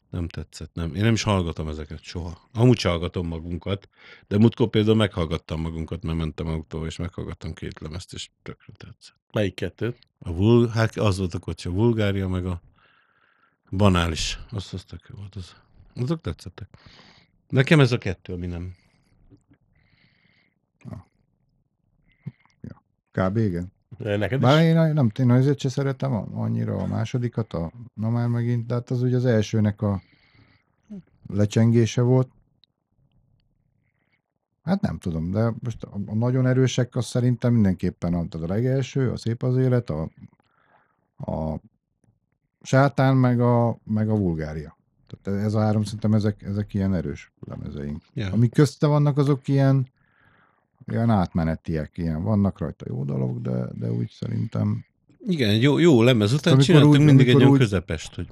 nem tetszett. Nem. Én nem is hallgatom ezeket soha. Amúgy hallgatom magunkat, de múltkor például meghallgattam magunkat, mert mentem autóval, és meghallgattam két lemezt, és tökre tetszett. Melyik kettőt? A vul, hát az volt a kocsi, a Bulgária, meg a banális. Az, az tök jó volt. Az, azok tetszettek. Nekem ez a kettő, ami nem. Kb. igen. Neked is? Bár én, nem, én azért se szeretem annyira a másodikat, a, na már megint, de hát az ugye az elsőnek a lecsengése volt. Hát nem tudom, de most a, a nagyon erősek az szerintem mindenképpen a, a legelső, a szép az élet, a, a sátán, meg a, meg a vulgária. Tehát ez a három szerintem ezek, ezek ilyen erős lemezeink. Ja. Amik közte vannak, azok ilyen, ilyen átmenetiek, ilyen vannak rajta jó dolog, de, de úgy szerintem Igen, egy jó, jó lemez után Amikor csináltunk úgy- mindig egy olyan úgy- közepest, hogy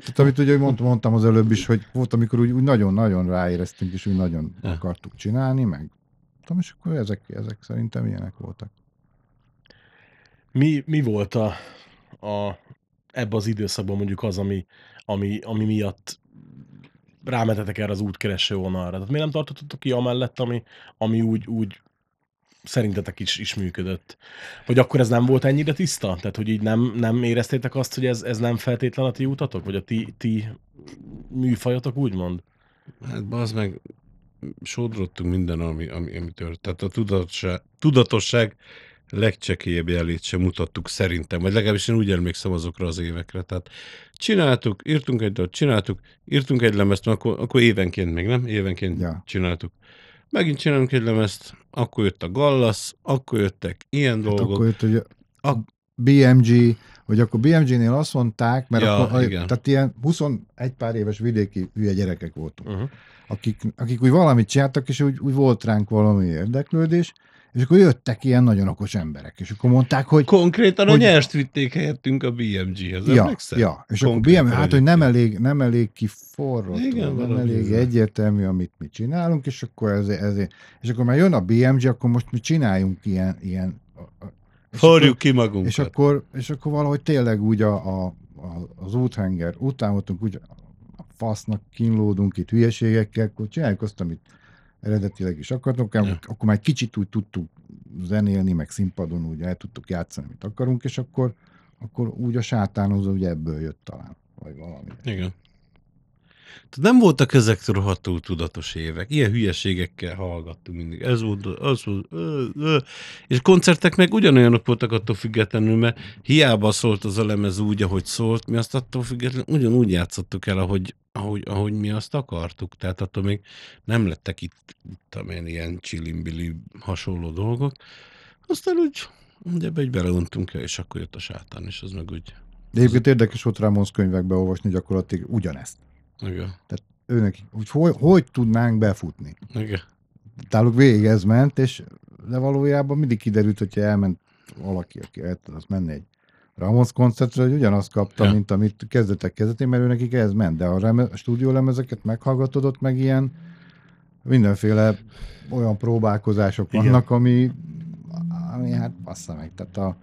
Tehát amit ugye mondtam, mondtam az előbb is, hogy volt, amikor úgy, úgy nagyon-nagyon ráéreztünk, és úgy nagyon Ja. akartuk csinálni, meg tudom, és akkor ezek, ezek szerintem ilyenek voltak. Mi, mi volt a, a, ebbe az időszakban mondjuk az, ami, ami, ami miatt rámetetek erre az útkereső vonalra? Tehát miért nem tartottatok ki amellett, ami, ami úgy, úgy szerintetek is, is működött? Vagy akkor ez nem volt ennyire tiszta? Tehát, hogy így nem, nem éreztétek azt, hogy ez, ez nem feltétlen a ti utatok? Vagy a ti, ti műfajotok, úgymond? hát az meg sodrottunk minden, ami, ami, ami tört. Tehát a tudatosság, tudatosság legcsekélyebb jelét sem mutattuk szerintem, vagy legalábbis én úgy emlékszem azokra az évekre. Tehát csináltuk, írtunk egy dalt, csináltuk, írtunk egy lemezt, akkor, akkor évenként még nem, évenként Ja. csináltuk. Megint csinálunk egy lemezt, akkor jött a Gallasz, akkor jöttek ilyen Hát dolgok. akkor jött, hogy a BMG, hogy akkor BMG-nél azt mondták, mert Ja, akkor, igen. tehát ilyen 21 pár éves vidéki hülye gyerekek voltunk, Uh-huh. akik, akik úgy valamit csináltak, és úgy, úgy volt ránk valami érdeklődés, és akkor jöttek ilyen nagyon okos emberek, és akkor mondták, hogy Konkrétan a Hogy- nyerst vitték helyettünk a BMG-hez, ja, emlékszel? ja, és akkor Konkrétan BM, hát, hogy nem elég, nem elég kiforrott, Igen, nem elég ez. egyértelmű, amit mi csinálunk, és akkor ezért, ezért, és akkor már jön a BMG, akkor most mi csináljunk ilyen, ilyen a- a- és Forjuk ki magunkat. És akkor, és akkor valahogy tényleg úgy a, a, a, az úthenger után voltunk, úgy a fasznak kínlódunk itt hülyeségekkel, akkor csináljuk azt, amit eredetileg is akartunk, Ja. akkor már egy kicsit úgy tudtuk zenélni, meg színpadon úgy el tudtuk játszani, amit akarunk, és akkor, akkor úgy a sátánozó, ugye ebből jött talán, vagy valami. Igen. Tehát nem voltak ezek rohadtul tudatos évek. Ilyen hülyeségekkel hallgattunk mindig. Ez volt, az volt, ö, ö. és koncertek meg ugyanolyanok voltak attól függetlenül, mert hiába szólt az a lemez úgy, ahogy szólt, mi azt attól függetlenül ugyanúgy játszottuk el, ahogy, ahogy, ahogy mi azt akartuk. Tehát attól még nem lettek itt, itt amilyen ilyen csilimbili hasonló dolgok. Aztán úgy, ugye be egy beleuntunk el, és akkor jött a sátán, és az meg úgy, De egyébként érdekes volt Ramonsz könyvekbe olvasni gyakorlatilag ugyanezt. Igen, Őnek, hogy, hogy hogy tudnánk befutni. igen. Táluk végig ez ment, és de valójában mindig kiderült, hogyha elment valaki, aki el tudott menni egy Ramosz koncertre, hogy ugyanazt kapta, Ja. mint amit kezdetek kezdetén, mert ő nekik ez ment, de a, reme, a stúdiólemezeket meghallgatod, ott meg ilyen mindenféle olyan próbálkozások Igen. vannak, ami, ami hát passza meg, tehát a,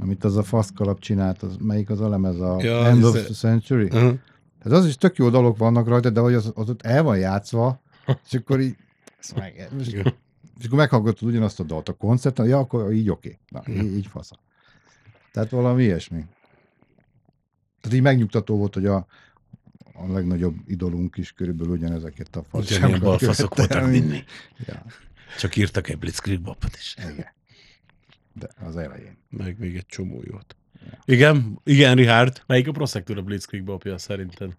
amit az a faszkalap csinált, az, melyik az a lemez, a Ja, End of the Century? Uh-huh. Hát az is tök jó dalok vannak rajta, de hogy az, az ott el van játszva, és akkor így, meg, és, és akkor meghallgatod ugyanazt a dalt a koncerten, ja, akkor így oké. Na, így, így fasza. Tehát valami ilyesmi. Tehát így megnyugtató volt, hogy a, a legnagyobb idolunk is körülbelül ugyanezeket a Ugyanilyen fasságokat balfaszok voltak mindig. Ja, Csak írtak egy Blitzkrieg is. igen. De az elején. Meg még egy csomó jót. Igen, igen, Richard. Melyik a Prosector a Blitzkrieg apja szerinted?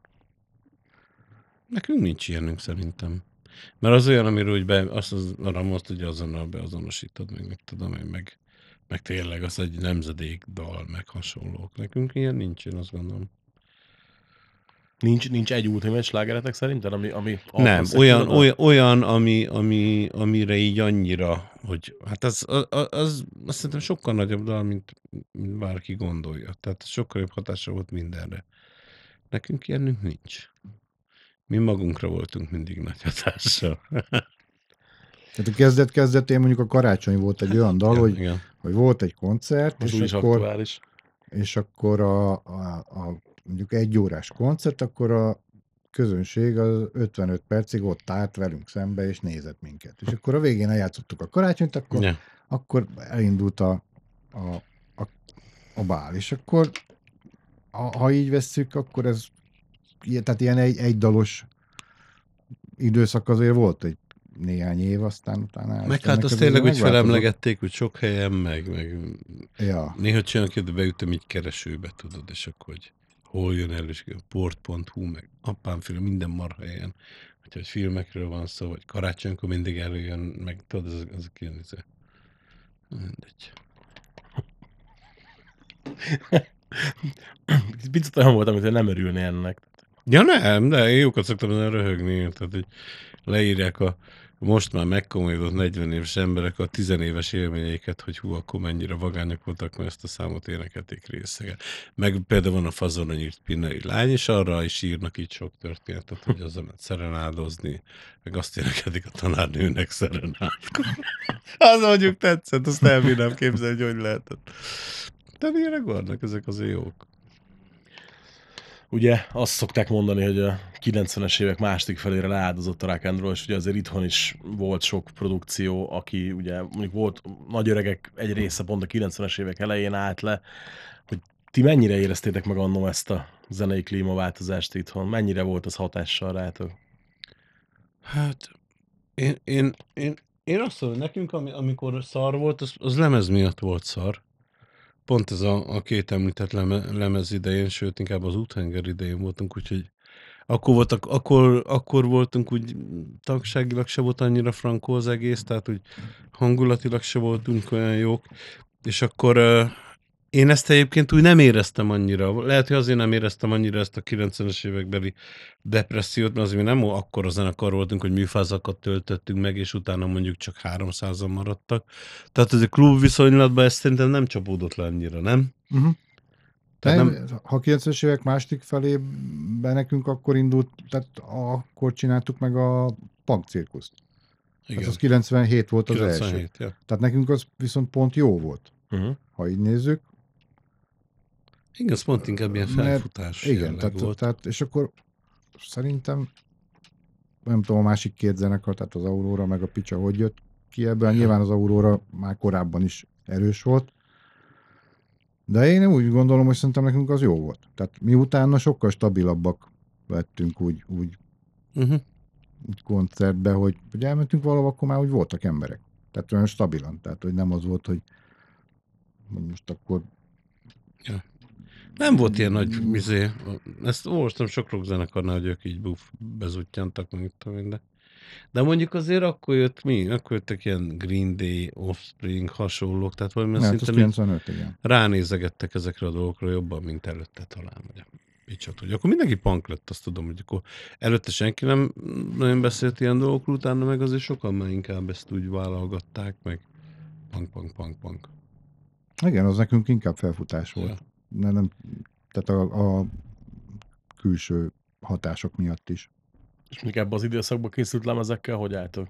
Nekünk nincs ilyenünk szerintem. Mert az olyan, amiről úgy be, azt az, a Ramoszt ugye azonnal beazonosítod, meg mit tudom én, meg, meg tényleg az egy nemzedék dal, meg hasonlók. Nekünk ilyen nincs, én azt gondolom. Nincs, nincs egy ultimate slágeretek szerinted, ami, ami Nem, olyan, olyan, olyan ami, ami, amire így annyira, hogy hát az, az, az, az azt szerintem sokkal nagyobb dal, mint, mint bárki gondolja. Tehát sokkal jobb hatása volt mindenre. Nekünk ilyenünk nincs. Mi magunkra voltunk mindig nagy hatással. Tehát a kezdet-kezdetén mondjuk a karácsony volt egy olyan dal, igen, hogy, igen. hogy volt egy koncert, Most és akkor, aktuális. és akkor a, a, a mondjuk egy órás koncert, akkor a közönség az 55 percig ott állt velünk szembe, és nézett minket. És akkor a végén eljátszottuk a karácsonyt, akkor, Ja. akkor elindult a, a, a, a bál. És akkor, ha, ha így vesszük, akkor ez tehát ilyen egy, egy dalos időszak azért volt egy néhány év, aztán utána... Meg hát azt tényleg úgy felemlegették, hogy sok helyen, meg, meg Ja. néha csinálok, de beütöm így keresőbe, tudod, és akkor, hogy hol jön el, és port.hu, meg apámféle minden marha helyen. Hogyha egy filmekről van szó, vagy karácsonykor mindig előjön, meg tudod, az, az ilyen, ez, mindegy. Picit olyan volt, amit én nem örülni ennek. Ja nem, de én jókat szoktam ezen röhögni, tehát hogy leírják a most már megkomolyodott 40 éves emberek a 10 éves élményeiket, hogy hú, akkor mennyire vagányak voltak, mert ezt a számot énekelték részegen. Meg például van a fazonon írt pinnai lány, és arra is írnak így sok történetet, hogy az ment szerenádozni, meg azt énekedik a tanárnőnek szerenádkor. az mondjuk tetszett, azt elbírnám képzelni, hogy hogy lehetett. De ilyenek vannak, ezek azért jók. Ugye azt szokták mondani, hogy a 90-es évek második felére leáldozott a rock and és ugye azért itthon is volt sok produkció, aki ugye mondjuk volt nagy öregek egy része pont a 90-es évek elején állt le, hogy ti mennyire éreztétek meg annó ezt a zenei klímaváltozást itthon? Mennyire volt az hatással rátok? Hát, én, én, én, én azt mondom, nekünk, ami, amikor szar volt, az, az lemez miatt volt szar. Pont ez a, a két említett leme, lemez idején, sőt, inkább az úthenger idején voltunk, úgyhogy akkor, voltak, akkor, akkor voltunk úgy tagságilag se volt annyira frankó az egész, tehát úgy hangulatilag se voltunk olyan jók, és akkor Én ezt egyébként úgy nem éreztem annyira. Lehet, hogy azért nem éreztem annyira ezt a 90-es évekbeli depressziót, mert azért mi nem akkor a zenekar voltunk, hogy műfázakat töltöttünk meg, és utána mondjuk csak 300-an maradtak. Tehát ez a klub viszonylatban ez szerintem nem csapódott le annyira, nem? Uh-huh. Tehát nem, nem, Ha 90-es évek második felében nekünk akkor indult, tehát akkor csináltuk meg a punk cirkuszt. igen, Hát az 97 volt az 97, első. ja. Tehát nekünk az viszont pont jó volt, Uh-huh. ha így nézzük. Igen, pont inkább ilyen Mert- felfutás Igen, jelleg tehát, volt. tehát, és akkor szerintem nem tudom, a másik két zenekar, tehát az Aurora meg a Picsa hogy jött ki ebből. Nyilván az Aurora már korábban is erős volt, de én úgy gondolom, hogy szerintem nekünk az jó volt. Tehát mi utána sokkal stabilabbak lettünk úgy, úgy, Uh-huh. úgy koncertbe, hogy, hogy elmentünk valahol, akkor már úgy voltak emberek. Tehát olyan stabilan. Tehát, hogy nem az volt, hogy, hogy most akkor Nem volt ilyen nagy izé. Ezt olvastam sok rockzenekarnál, hogy ők így buff, bezutyantak, meg tudom én, de. Mondjuk azért akkor jött mi? Akkor jöttek ilyen Green Day, Offspring, hasonlók, tehát valamilyen hát az szinten így 95, igen. ránézegettek ezekre a dolgokra jobban, mint előtte talán. A Picsa tudja. Akkor mindenki punk lett, azt tudom, hogy akkor előtte senki nem nagyon beszélt ilyen dolgokról, utána meg azért sokan már inkább ezt úgy vállalgatták, meg punk, punk, punk, punk. Igen, az nekünk inkább felfutás volt. Ja. Ne, nem, tehát a, a külső hatások miatt is. És mondjuk ebben az időszakban készült lemezekkel, hogy álltok?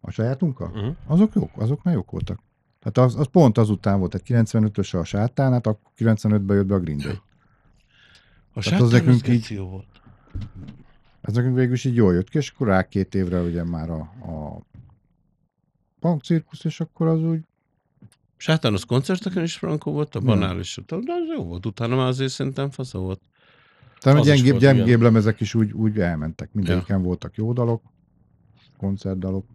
A sajátunkkal? Uh-huh. Azok jók, azok már jók voltak. Tehát az, az pont azután volt, tehát 95-ös a sátán, hát akkor 95-ben jött be a Green Day. A Tehát az nekünk így- volt. Ez nekünk végül is így jól jött ki, és akkor rá két évre ugye már a, a punk cirkusz, és akkor az úgy, Sátános koncerteken is frankó volt, a Ja. banál is, de az jó volt. Utána már azért szerintem fasza volt. talán a Az is gyengébb, gyengébb lemezek is úgy, úgy elmentek. Mindegyiken voltak jó dalok, koncertdalok.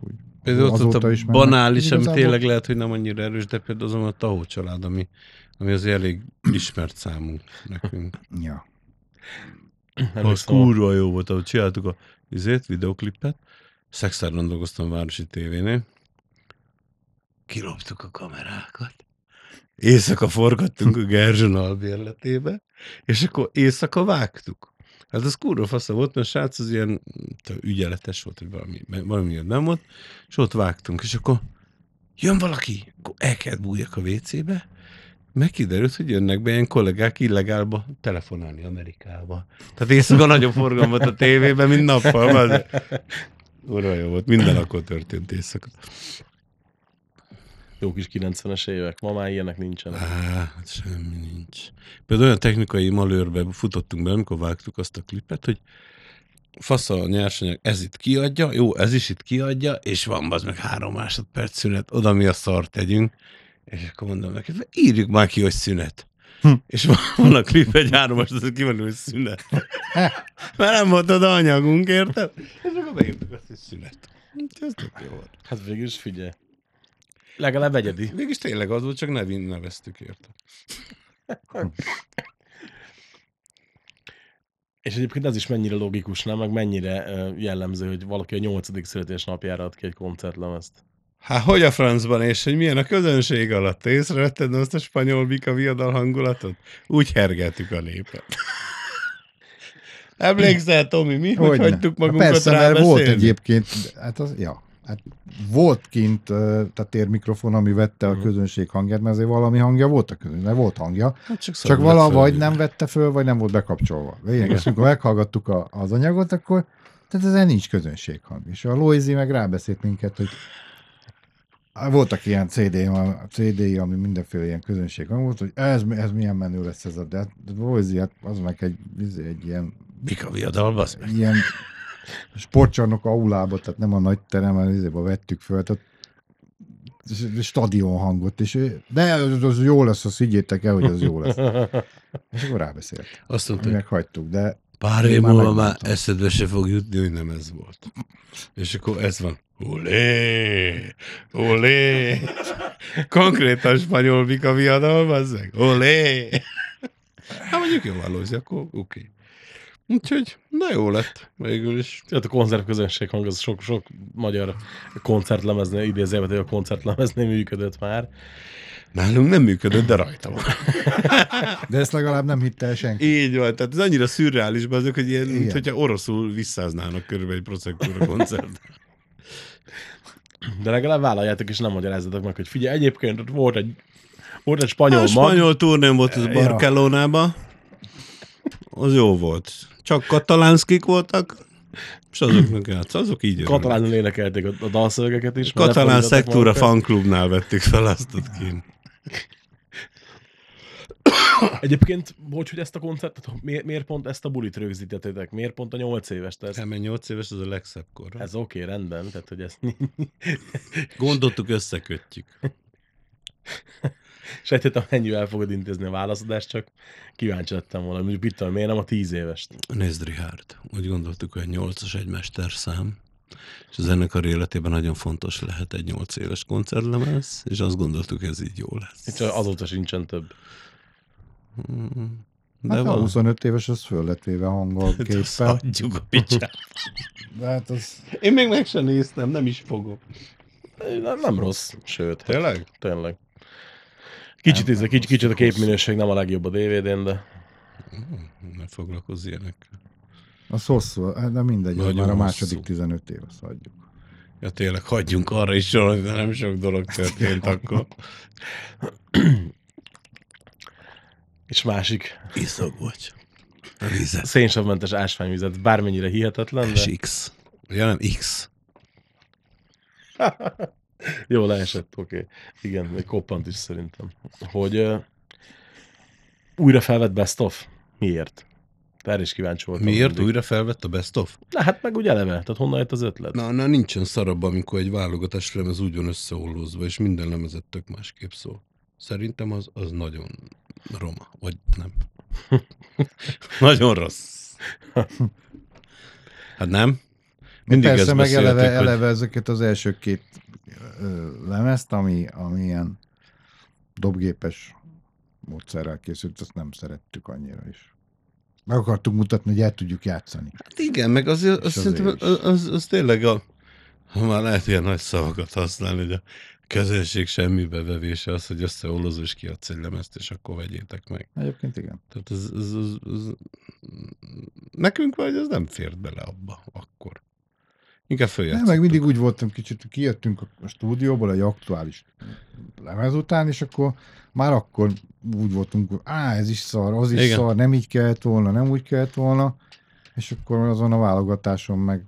Úgy. Például ott, ott a is banális, ami tényleg lehet, hogy nem annyira erős, de például azon a Tahó család, ami, ami az elég ismert számunk nekünk. Ja. Az kurva jó volt, ahogy csináltuk a izét, videoklipet. Szexáron dolgoztam a Városi tévénél. Kiloptuk a kamerákat. Éjszaka forgattunk a Gerzson albérletébe, és akkor éjszaka vágtuk. Hát az kurva fasza volt, mert srác az ilyen ügyeletes volt, hogy valami, valami nem volt, és ott vágtunk, és akkor jön valaki, akkor el kell bújjak a WC-be, meg kiderült, hogy jönnek be ilyen kollégák illegálba telefonálni Amerikába. Tehát éjszaka nagyobb forgalom volt a tévében, mint nappal. Ura jó volt, minden akkor történt éjszaka. Jó kis 90-es évek. Ma már ilyenek nincsenek. Hát semmi nincs. Például olyan technikai malőrbe futottunk be, amikor vágtuk azt a klipet, hogy fasz a nyersanyag, ez itt kiadja, jó, ez is itt kiadja, és van az meg három másodperc szünet, oda mi a szart tegyünk, és akkor mondom neki, írjuk már ki, hogy szünet. Hm. És van, van a klip egy három másodperc, ki van, hogy szünet. Mert nem volt oda anyagunk, érted? És akkor beírtuk azt, hogy szünet. Úgyhogy Ez tök jó volt. Hát végül is figyelj. Legalább egyedi. Végülis tényleg az volt, csak nevén neveztük, érted? És egyébként ez is mennyire logikus, nem? Meg mennyire jellemző, hogy valaki a nyolcadik születésnapjára ad ki egy koncertlemezt. Hát hogy a francban, és hogy milyen a közönség alatt? Te észrevetted azt a spanyol bika viadal hangulatot? Úgy hergeltük a népet. Emlékszel, Tomi, mi? Hogy Hogyne. hagytuk magunkat Persze, mert volt egyébként, hát az, ja, hát volt kint tehát térmikrofon, ami vette a Mhm. közönség hangját, mert azért valami hangja volt a közönség, volt hangja, Hát csak, csak valahogy nem vette föl, vagy nem volt bekapcsolva. Lényeges, amikor meghallgattuk a, az anyagot, akkor tehát ezen nincs közönséghang. És a Loizi meg rábeszélt minket, hogy voltak ilyen CD-i, CD ami mindenféle ilyen közönséghang volt, hogy ez, ez milyen menő lesz ez a, de hát Loizi, hát az meg egy, egy ilyen Bika viadal, basz meg. ilyen sportcsarnok aulába, tehát nem a nagy terem, hanem vettük föl, tehát stadion hangot, és de az, az jó lesz, azt higgyétek el, hogy az jó lesz. És akkor rábeszélt. Azt mondta, hogy meg hagytuk, de pár év már múlva már megmondtam. eszedbe se fog jutni, hogy nem ez volt. És akkor ez van. Olé! Olé! Konkrétan spanyol bika viadal, bazzeg. Olé! Hát mondjuk jó valózi, akkor oké. Okay. Úgyhogy, na jó lett végül is. Tehát a koncertközönség hang az sok-sok magyar koncertlemeznél, idézőjelben a koncertlemeznél működött már. Nálunk nem működött, de rajta van. De ezt legalább nem hitte el senki. Így van, tehát ez annyira szürreális azok, hogy ilyen, mint Igen. hogyha oroszul visszáznának körülbelül egy Proseccura koncert. De legalább vállaljátok és nem magyarázzatok meg, hogy figyelj, egyébként ott volt egy, volt egy spanyol, A mag, spanyol turnén volt Ja. Barcelonában. Az jó volt. Csak katalánszkik voltak, és azoknak játsz. Azok így örülnek. katalánul énekelték a, a dalszövegeket is. Katalán Szektúra fanklubnál vettük fel azt ott kint. Egyébként, hogy, hogy ezt a koncertet, miért, miért pont ezt a bulit rögzítettétek? Miért pont a 8 éves? Tehát ez, Hát, mert 8 éves az a legszebb kor. ez oké, okay, rendben, tehát hogy ezt Gondoltuk, összekötjük. sejtettem, mennyivel fogod intézni a válaszadást, csak kíváncsi lettem volna, hogy mit tudom, miért nem a 10 évest? Nézd, Richard, úgy gondoltuk, hogy 8-as egy mesterszám, és az ennek a életében nagyon fontos lehet egy 8 éves koncertlemez, és azt gondoltuk, ez így jó lesz. Itt csak azóta sincsen több. De Hát a van. 25 éves az föl lett véve hangol Hát azt képpel. hagyjuk a picsát. De hát az... Én még meg sem néztem, nem is fogom. Nem, nem rossz, sőt. hát Tényleg? Tényleg. Kicsit, Nem, ez, kicsit, kicsit a képminőség nem a legjobb a DVD-n, de Ne foglalkozz ilyenekkel. Az hosszú, hát de mindegy, Nagyon már a hosszú. második 15 év, azt hagyjuk. Ja tényleg, hagyjunk arra is sorolni, de nem sok dolog történt akkor. és másik Iszog vagy. Vizet. szénsavmentes ásványvizet, bármennyire hihetetlen, de X. Ja nem, X. jó leesett, oké. Okay. Igen, még koppant is szerintem. Hogy uh, újra felvett Best of? Miért? Erre is kíváncsi voltam. Miért mindig. újra felvett a Best of? Na hát meg úgy eleve, tehát honnan jött az ötlet? Na, na nincsen szarabb, amikor egy válogatás lemez úgy van összeollózva, és minden lemezet tök másképp szól. Szerintem az, az nagyon roma, vagy nem. nagyon rossz. Hát nem? Mindig Persze ezt meg eleve, hogy eleve ezeket az első két ö, lemezt, ami, ami ilyen dobgépes módszerrel készült, azt nem szerettük annyira is. Meg akartuk mutatni, hogy el tudjuk játszani. Hát igen, meg az, az, az, azért az, az, az tényleg a, ha már lehet ilyen nagy szavakat használni, hogy a közönség semmibe vevése az, hogy összeollozó és kiadsz egy lemezt, és akkor vegyétek meg. Egyébként igen. Tehát ez, ez, ez, ez, nekünk vagy ez nem fért bele abba akkor. Inkább följátszottuk. meg mindig úgy voltam kicsit, kijöttünk a stúdióból egy aktuális lemez után, és akkor már akkor úgy voltunk, hogy á, ez is szar, az is Igen. Szar, nem így kellett volna, nem úgy kellett volna, és akkor azon a válogatáson meg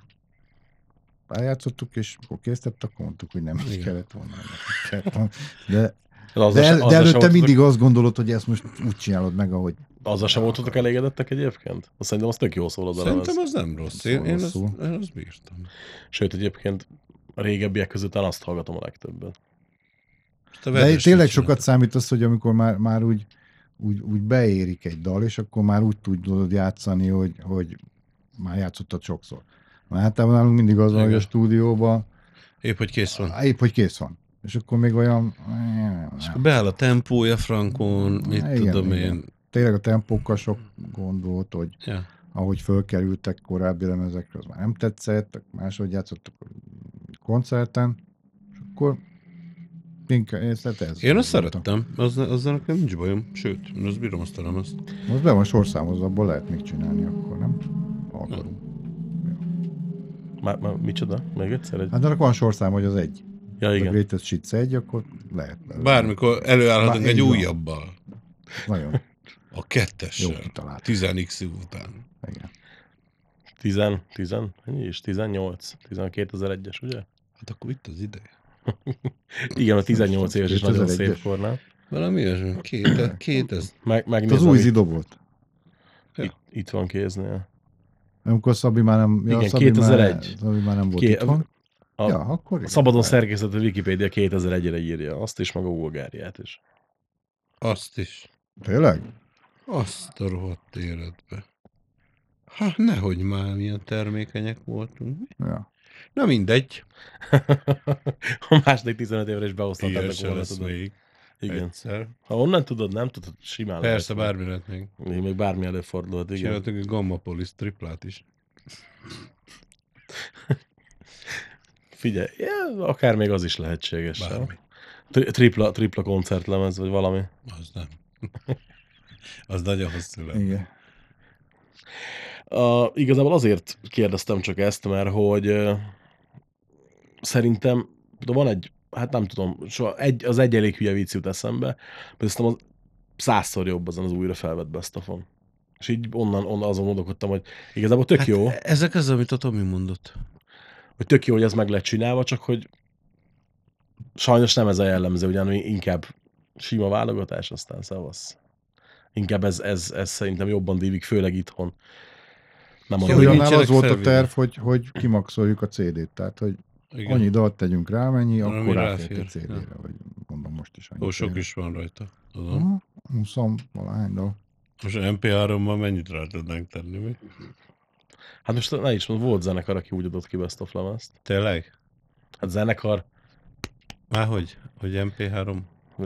eljátszottuk, és akkor készített, akkor mondtuk, hogy nem így Igen. kellett volna. nem kellett volna. De, de, se- de azzal se előtte mindig azt gondolod, hogy ezt most úgy csinálod meg, ahogy Azzal sem voltatok elégedettek egyébként? Azt szerintem az tök jó szól a dallam. Szerintem az nem rossz. Én, én, azt, én azt bírtam. Sőt, egyébként a régebbiek között talán azt hallgatom a legtöbbet. De tényleg sokat számít az, hogy amikor már, már úgy, úgy, úgy beérik egy dal, és akkor már úgy tudod játszani, hogy, hogy már játszottad sokszor. Mert általában nálunk mindig az van, hogy a stúdióban Épp, hogy kész van. épp, hogy kész van. És akkor még olyan... És akkor beáll a tempója frankon, mit Igen, tudom igen. én. Tényleg a tempókkal sok gond volt, hogy Ja. ahogy fölkerültek korábbi lemezekre, az már nem tetszett, máshogy játszottak a koncerten, és akkor inkább, ez, ez Én azt szerettem, az, azzal nekem nincs bajom. Sőt, én azt bírom azt a lemezt. Most be van sorszámozva, abból lehet még csinálni akkor, nem? Ha akarunk. Már, már micsoda? Még egyszer? Egy... Hát annak van sorszám, hogy az egy. Ja, A igen. Greatest Hits egy, akkor lehet. Bármikor előállhatunk Bár- egy újabbal. Nagyon A jó kettessel. kitalált. 10x után. Igen. 10, 10, ennyi is? 18, 2001-es, ugye? Hát akkor itt az ideje. Igen, a 18 éves is nagyon 2001-es. szép kornál. Valami olyasmi. Két, két ez. Meg, Itt megnézem, az új itt, zidó volt. itt, itt van kéznél. Amikor Szabi már nem... Igen, Szabi 2001. Már, Szabi már nem volt Ké- itthon. A, ja, akkor a igen. szabadon szerkesztett a Wikipédia 2001-re írja. Azt is, meg a Bulgáriát is. Azt is. Tényleg? Azt a rohadt életbe. Ha, nehogy már milyen termékenyek voltunk. Ja. Na mindegy. a második 15 évre is se volna, tudod. még. Igen. Egyszer. Ha onnan tudod, nem tudod, simán Persze, lehet. bármi lehet még. Még, még bármi előfordulhat, igen. Csináltunk egy Gamma Police triplát is. Figyelj, ja, akár még az is lehetséges. Bármi. Tri- tripla, tripla koncertlemez, vagy valami. Az nem. az nagyon hosszú lenne. Igen. A, igazából azért kérdeztem csak ezt, mert hogy ö, szerintem de van egy, hát nem tudom, soha egy, az egy elég hülye vicc jut eszembe, de szerintem az százszor jobb azon az újra felvett best of-on. És így onnan, onnan azon gondolkodtam, hogy igazából tök Hát jó, Ezek az, amit a Tomi mondott. hogy tök jó, hogy ez meg lett csinálva, csak hogy sajnos nem ez a jellemző, ugyan inkább sima válogatás, aztán szavasz. Inkább ez, ez, ez szerintem jobban dívik, főleg itthon. Nem Szóval hogy az volt a terv, hogy, hogy kimaxoljuk a CD-t, tehát hogy Igen. annyi dalt tegyünk rá, mennyi, Ami akkor ráfér. a CD-re, vagy mondom most is annyi. Ó, sok is van rajta. Tudom. Aha, 20 valahány dal. Most MP3-mal mennyit rá tudnánk tenni mi? Hát most ne is mond, volt zenekar, aki úgy adott ki best of lemezt. Tényleg? Hát zenekar, Már hogy? Hogy MP3?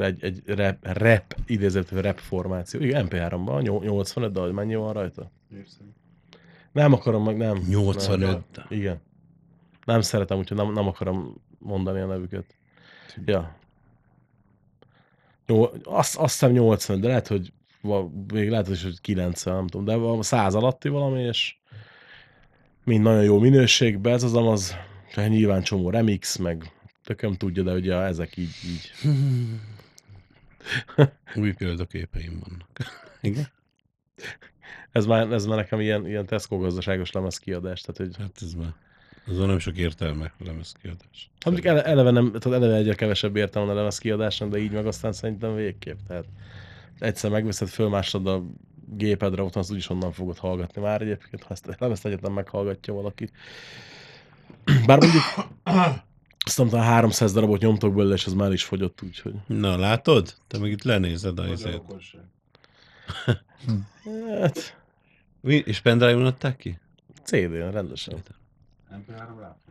Egy, egy rap, rap idézőtő rap formáció. Igen, MP3-ban, nyol- 85, de mennyi van rajta? Nem akarom meg, nem. 85. Nem. Igen. Nem szeretem, úgyhogy nem, nem akarom mondani a nevüket. Ja. Jó, azt, azt hiszem 80, de lehet, hogy még lehet, hogy 90, nem tudom, de a 100 alatti valami, és mind nagyon jó minőségben, ez az az, tehát nyilván csomó remix, meg tököm tudja, de ugye ezek így, így. Új példaképeim vannak. Igen? Ez már, ez már nekem ilyen, ilyen Tesco gazdaságos lemez kiadás, tehát hogy Hát ez már... Azon nem sok értelme lemezkiadás. Hát mondjuk ele, eleve, nem, tehát eleve egyre kevesebb értelme a lemez kiadásnak, de így meg aztán szerintem végképp. Tehát egyszer megveszed, fölmásolod a gépedre, ott az úgyis onnan fogod hallgatni már egyébként, ha ezt a lemezt egyetlen meghallgatja valaki. Bár mondjuk azt nem tudom, 300 darabot nyomtok belőle, és az már is fogyott, úgyhogy. Na, látod? Te meg itt lenézed a izét. Hát, Mi? És pendrive-on adták ki? CD-n, rendesen.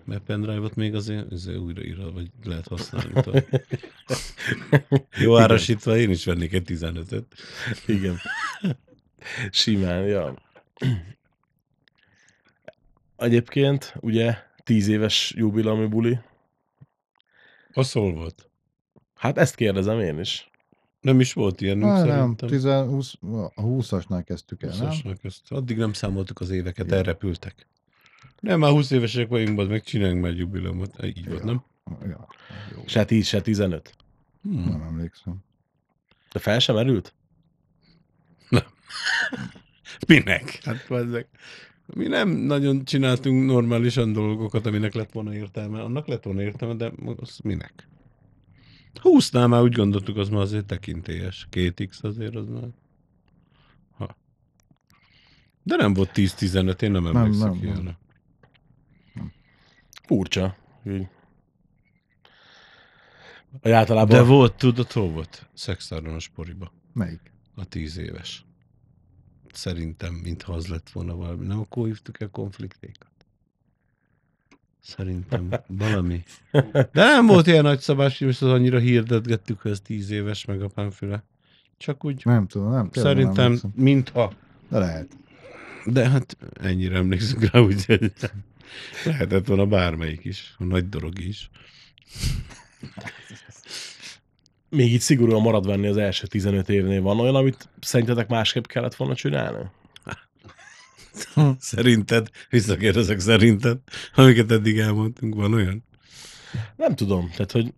Mert pendrive-ot még azért, azért újraírva, vagy lehet használni. Jó árasítva én is vennék egy 15-öt. Igen. Simán, ja. Egyébként, ugye, 10 éves jubileumi buli. Az hol volt? Hát ezt kérdezem én is. Nem is volt ilyen, Ah, nem, szerintem. 10, 20, a 20-asnál kezdtük el, nem? 20-asnak ezt. Addig nem számoltuk az éveket, elrepültek. Nem, már 20 évesek vagyunk, az megcsináljunk már egy jubileumot. Így volt, nem? Ja, jó. Se 10, se 15. Hmm. Nem emlékszem. De fel sem merült? Minek? Hát ezek. Mi nem nagyon csináltunk normálisan dolgokat, aminek lett volna értelme. Annak lett volna értelme, de az minek? 20-nál már úgy gondoltuk, az már azért tekintélyes. 2x azért az már. Ha. De nem volt 10-15, én nem Nem, emlékszem nem, nem. ilyenre. Furcsa. Úgy. Vagy általában... De volt, tudod, hol volt? Szexáron a sporiba. Melyik? A 10 éves. Szerintem, mintha az lett volna valami. Nem akkor hívtuk el konfliktékat. Szerintem valami. De nem volt ilyen nagy szabás, és az annyira hirdetgettük, hogy ez 10 éves, meg a pánfüle. Csak úgy Nem tudom, nem. nem szerintem, emlékszem. mintha. De lehet. De hát ennyire emlékszünk rá, úgyhogy lehetett volna bármelyik is, a nagy dolog is. Még így szigorúan marad venni az első 15 évnél. Van olyan, amit szerintetek másképp kellett volna csinálni? Szerinted, visszakérdezek szerinted, amiket eddig elmondtunk, van olyan? Nem tudom. Tehát, hogy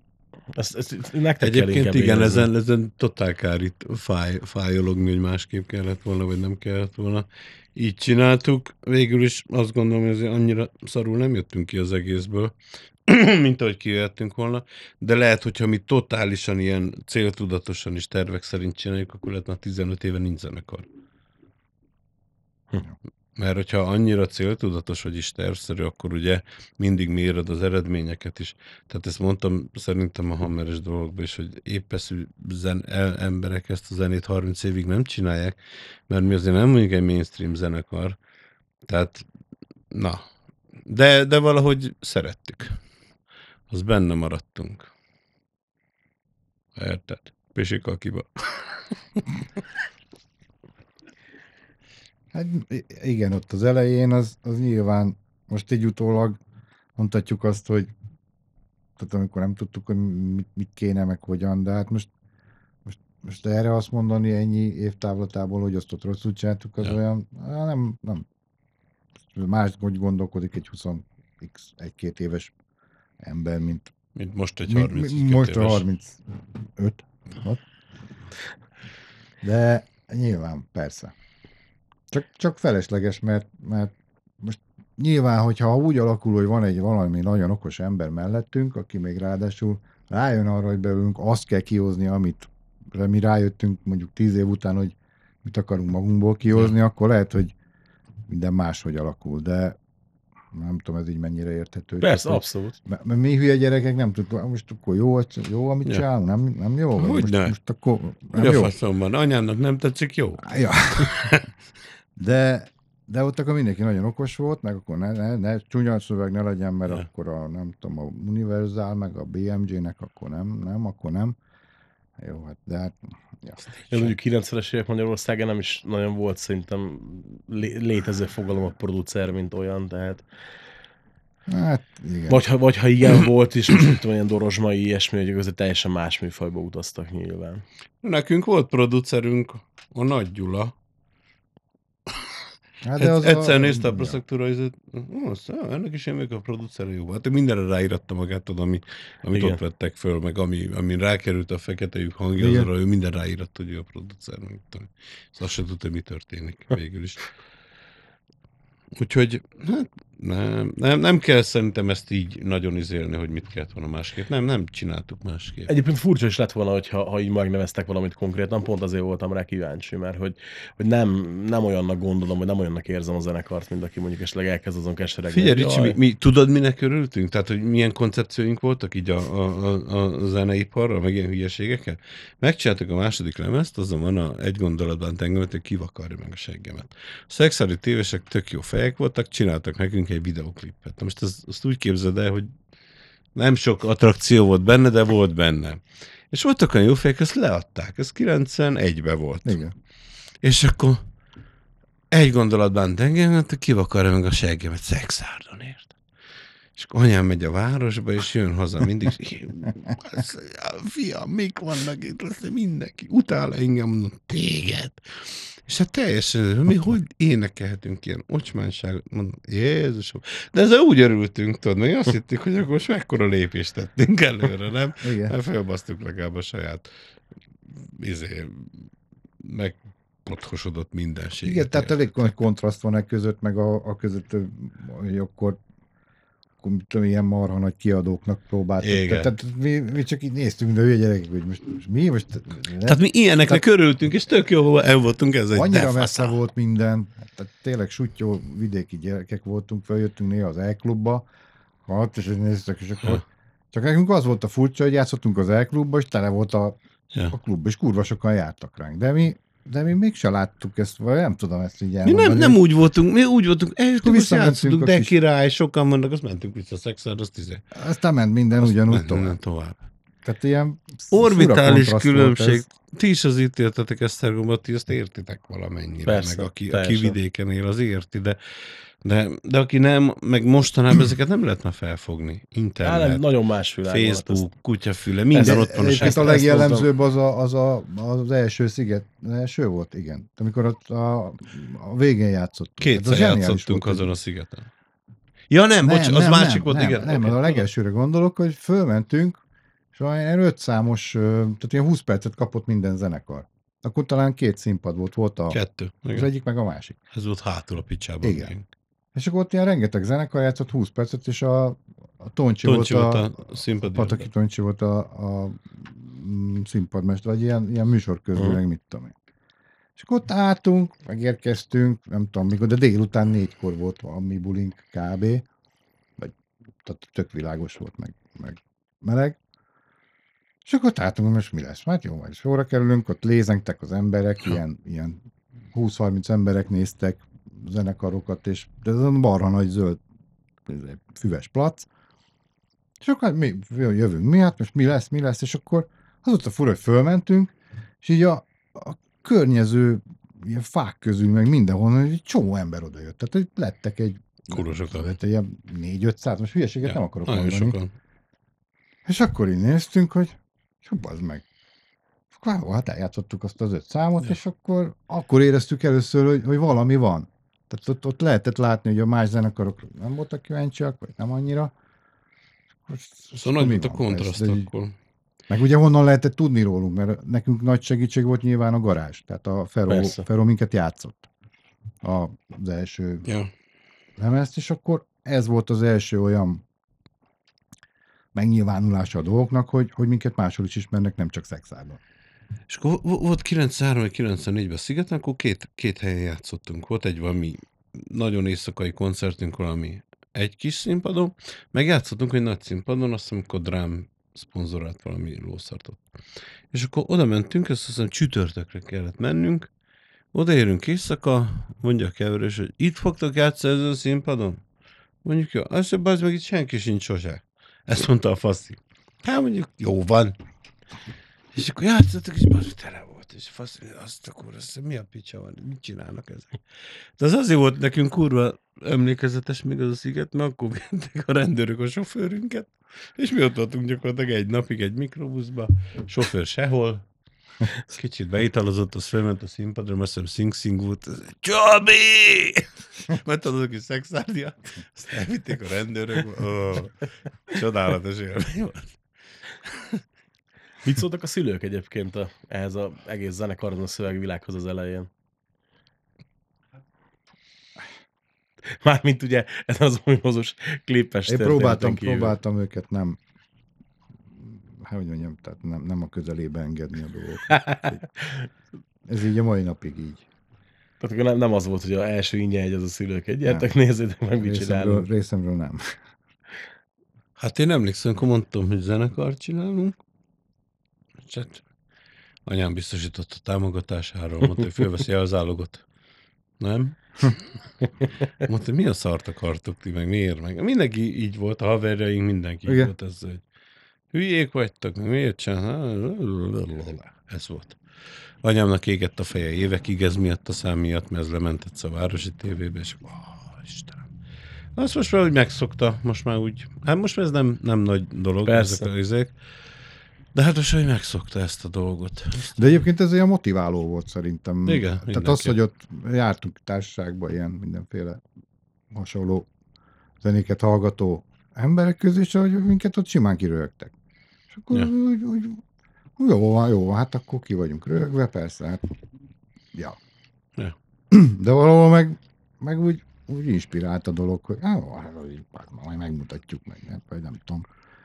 ezt, ezt, nektek kell Egyébként inkább igen, érezni. ezen, ezen totál kár itt fáj, fájologni, hogy másképp kellett volna, vagy nem kellett volna. Így csináltuk. Végül is azt gondolom, hogy azért annyira szarul nem jöttünk ki az egészből, mint ahogy kijöttünk volna, de lehet, hogyha mi totálisan ilyen céltudatosan is tervek szerint csináljuk, akkor lehet már 15 éve nincs zenekar. Hm. Mert hogyha annyira céltudatos vagy is tervszerű, akkor ugye mindig méred az eredményeket is. Tehát ezt mondtam szerintem a hammeres dolgokban is, hogy épeszű zen, el, emberek ezt a zenét 30 évig nem csinálják, mert mi azért nem mondjuk egy mainstream zenekar. Tehát, na. De, de valahogy szerettük. Az benne maradtunk. Érted? Pisikakiba. Hát i- igen, ott az elején az, az nyilván most így utólag mondhatjuk azt, hogy tehát amikor nem tudtuk, hogy mit, mit kéne, meg hogyan, de hát most, most, most erre azt mondani ennyi évtávlatából, hogy azt ott rosszul csináltuk, az Ja. olyan, nem, nem. Más, hogy gondolkodik egy 20 x egy-két éves ember, mint Mint most egy mi- 30 mi- most a 35. Hat. De nyilván, persze. Csak, csak felesleges, mert, mert most nyilván, hogyha úgy alakul, hogy van egy valami nagyon okos ember mellettünk, aki még ráadásul rájön arra, hogy belőlünk azt kell kihozni, amit mi rájöttünk mondjuk tíz év után, hogy mit akarunk magunkból kihozni, akkor lehet, hogy minden máshogy alakul, de nem tudom, ez így mennyire érthető. Persze, Csak, abszolút. mert mi hülye gyerekek nem tudtuk, most akkor jó, jó amit Ja. csinálunk, nem, nem jó? Hogy most, ne? most akkor nem jó? faszom van? Anyának nem tetszik, jó? Ja. De, de ott akkor mindenki nagyon okos volt, meg akkor ne, ne, ne csúnya szöveg ne legyen, mert Ja. akkor a, nem tudom, a Universal, meg a BMG-nek akkor nem, nem, akkor nem. Jó, hát, de hát, ja. Én mondjuk 90-es évek Magyarországon nem is nagyon volt szerintem lé- létező fogalom a producer, mint olyan, tehát Hát, igen. vagy ha, vagy ha igen volt is, most tudom, ilyen dorozsmai ilyesmi, hogy között teljesen más műfajba utaztak nyilván. Nekünk volt producerünk, a Nagy Gyula. Hát, Ez egyszer a- nézte a "Á, ennek is én vagyok a producer, jó. Hát mindenre ráíratta magát, tudod, ami, amit Igen. ott vettek föl, meg ami, ami rákerült a fekete lyuk hangja, Igen. azra ő minden ráíratta, hogy ő a producer. Meg. Szóval azt se tudta, mi történik végül is. Úgyhogy, hát nem, nem, nem kell szerintem ezt így nagyon izélni, hogy mit kellett volna másképp. Nem, nem csináltuk másképp. Egyébként furcsa is lett volna, hogyha, ha így megneveztek valamit konkrétan, pont azért voltam rá kíváncsi, mert hogy, hogy nem, nem olyannak gondolom, vagy nem olyannak érzem a zenekart, mint aki mondjuk esetleg elkezd azon keseregni. Figyelj, Ricsi, mi, mi, tudod, minek örültünk? Tehát, hogy milyen koncepcióink voltak így a, a, a, a zeneiparral, meg ilyen hülyeségekkel? Megcsináltuk a második lemezt, azon van a egy gondolatban tengemet, hogy kivakarja meg a seggemet. A szexuális tévesek tök jó fejek voltak, csináltak nekünk egy videoklipet. Na most ezt, azt úgy képzeld el, hogy nem sok attrakció volt benne, de volt benne. És voltak olyan jó fejek, ezt leadták. Ez 91-ben volt. Igen. És akkor egy gondolatban engem, hát kivakarja meg a seggemet szexárdon, ért. És akkor anyám megy a városba, és jön haza mindig, és fiam, mik vannak itt, lesz mindenki, utál engem, mondom, téged. És hát teljesen, mi hogy énekelhetünk ilyen ocsmánságot, mondom, Jézusom. De ezzel úgy örültünk, tudod, meg azt hittük, hogy akkor most mekkora lépést tettünk előre, nem? Igen. Hát felbasztuk legalább a saját izé, meg pothosodott mindenséget. Igen, tehát elég nagy kontraszt van e között, meg a, a között, hogy akkor, akkor tudom, ilyen marha nagy kiadóknak próbáltuk. Igen. Tehát, mi, mi, csak így néztünk, de hülye gyerekek, hogy most, most mi most... Tehát mi ilyeneknek Tehát- örültünk, és tök jó el voltunk ez egy Annyira messze volt minden, tehát tényleg sutyó vidéki gyerekek voltunk, feljöttünk néha az E-klubba, hát, és néztek, és akkor Ja. csak nekünk az volt a furcsa, hogy játszottunk az E-klubba, és tele volt a, a Ja. klub, és kurva sokan jártak ránk. De mi, de mi mégse láttuk ezt, vagy nem tudom ezt így Mi elmondani. nem, nem úgy voltunk, mi úgy voltunk, eljöttünk, most visszamentünk játszottunk, a de király, sokan vannak, azt mentünk vissza a szexád, azt izé. Aztán ment minden ugyanúgy Ment- tovább. tovább. Tehát ilyen Orbitális volt különbség. ez. Ti is az itt éltetek Esztergomba, ti azt értitek valamennyire, Persze, meg aki, aki teljesen. vidéken él, az érti, de, de, de aki nem, meg mostanában ezeket nem lehetne felfogni. Á, Internet, nem, nagyon más világ volt. Facebook, kutyafüle, minden Ez- ott van seg- a legjellemzőbb az, a, az, a, az első sziget, az első volt, igen. Amikor ott a, a végén játszottunk. Hát Kétszer az zseniális játszottunk volt, azon a szigeten. Ja nem, bocs, az másik volt, nem, igen. Nem, Oké. az a legelsőre gondolok, hogy fölmentünk, és olyan öt számos, ö, tehát ilyen 20 percet kapott minden zenekar. Akkor talán két színpad volt, volt a, Kettő. az Igen. egyik meg a másik. Ez volt hátul a picsában. Igen. még. És akkor ott ilyen rengeteg zenekar játszott 20 percet, és a, a Toncsi, Toncsi volt volt a, a színpadi. Pataki Toncsi volt a, a mm, színpadmester, vagy ilyen, ilyen műsor közül, Mhm. meg mit tudom én. És akkor ott álltunk, megérkeztünk, nem tudom mikor, de délután négykor volt valami bulink kb. Vagy tehát tök világos volt, meg, meg meleg. És akkor hogy most mi lesz? Hát jó, majd sorra kerülünk, ott lézengtek az emberek, ilyen, ilyen 20-30 emberek néztek zenekarokat, és de ez a marha nagy zöld füves plac. És akkor hát mi jövünk mi, hát most mi lesz, mi lesz, és akkor az ott a fura, hogy fölmentünk, és így a, a környező ilyen fák közül, meg mindenhonnan egy csomó ember oda jött. Tehát hogy lettek egy Kurva sokan. lett egy ilyen 4-500, most hülyeséget nem akarok mondani. sokan. És akkor így néztünk, hogy jobb az meg. Akkor jó, hát eljátszottuk azt az öt számot, Ja. és akkor, akkor éreztük először, hogy, hogy valami van. Tehát ott, ott lehetett látni, hogy a más zenekarok nem voltak kíváncsiak, vagy nem annyira. Szóval nagy volt a kontraszt így- akkor. Meg ugye honnan lehetett tudni rólunk, mert nekünk nagy segítség volt nyilván a garázs. Tehát a Persze. Ferro minket játszott. A, az első Ja. lemezt, és akkor ez volt az első olyan megnyilvánulása a dolgoknak, hogy, hogy minket máshol is ismernek, nem csak szexában. És akkor vo- volt 93 vagy 94-ben Szigeten, akkor két, két helyen játszottunk. Volt egy valami nagyon éjszakai koncertünk valami egy kis színpadon, meg játszottunk egy nagy színpadon, azt hiszem, akkor Drám szponzorált valami lószartot. És akkor oda mentünk, ezt hiszem csütörtökre kellett mennünk, odaérünk éjszaka, mondja a keverős, hogy itt fogtok játszani ezen a színpadon? Mondjuk jó, azt mondja, az meg itt senki sincs sose. Ezt mondta a faszi. Hát mondjuk, jó van. És akkor játszottak, és az tele volt, és fasz, azt akkor, azt mi a picsa van, mit csinálnak ezek? De az azért volt nekünk kurva emlékezetes még az a sziget, mert akkor vitték a rendőrök a sofőrünket, és mi ott voltunk gyakorlatilag egy napig egy mikrobuszba, sofőr sehol, kicsit beitalozott, az felment a színpadra, mert azt hiszem Sing Sing volt, Csabi! Mert tudod, aki szexárdia, azt elvitték a rendőrök, ó, csodálatos élmény volt. Mit szóltak a szülők egyébként a, ehhez az egész zenekarban a szövegvilághoz az elején? Mármint ugye ez az ominózus klipes Én próbáltam, kívül. próbáltam őket nem, hát hogy mondjam, tehát nem, nem a közelébe engedni a dolgok. Ez így a mai napig így. Tehát akkor nem, nem az volt, hogy az első ingyen egy az a szülők egy, gyertek, nézzétek meg, mit Részemről, csinálunk. részemről nem. Hát én emlékszem, akkor mondtam, hogy zenekart csinálunk. És hát anyám biztosított a támogatásáról, mondta, hogy fölveszi el az álogot. Nem? Mondta, mi a szart akartok ti, meg miért? Meg mindenki így volt, a haverjaink, mindenki így Igen. volt ezzel, hogy hülyék vagytok, miért csinál? Ez volt. Anyámnak égett a feje évekig ez miatt a szám miatt, mert ez lement egyszer a városi tévébe, és ó, Istenem. Azt most már úgy megszokta, most már úgy, hát most már ez nem, nem nagy dolog, Persze. ezek a izék, de hát most már megszokta ezt a dolgot. De egyébként ez olyan motiváló volt szerintem. Igen, Tehát mindenképp. az, hogy ott jártunk társaságba ilyen mindenféle hasonló zenéket hallgató emberek közé, és hogy minket ott simán kirögtek. És akkor Ja. úgy, úgy, jó van, jó van, hát akkor ki vagyunk rögve, persze, hát, ja. Ja. De valahol meg, meg úgy, úgy inspirált a dolog, hogy á, hát, hát majd megmutatjuk meg, nem, vagy nem tudom.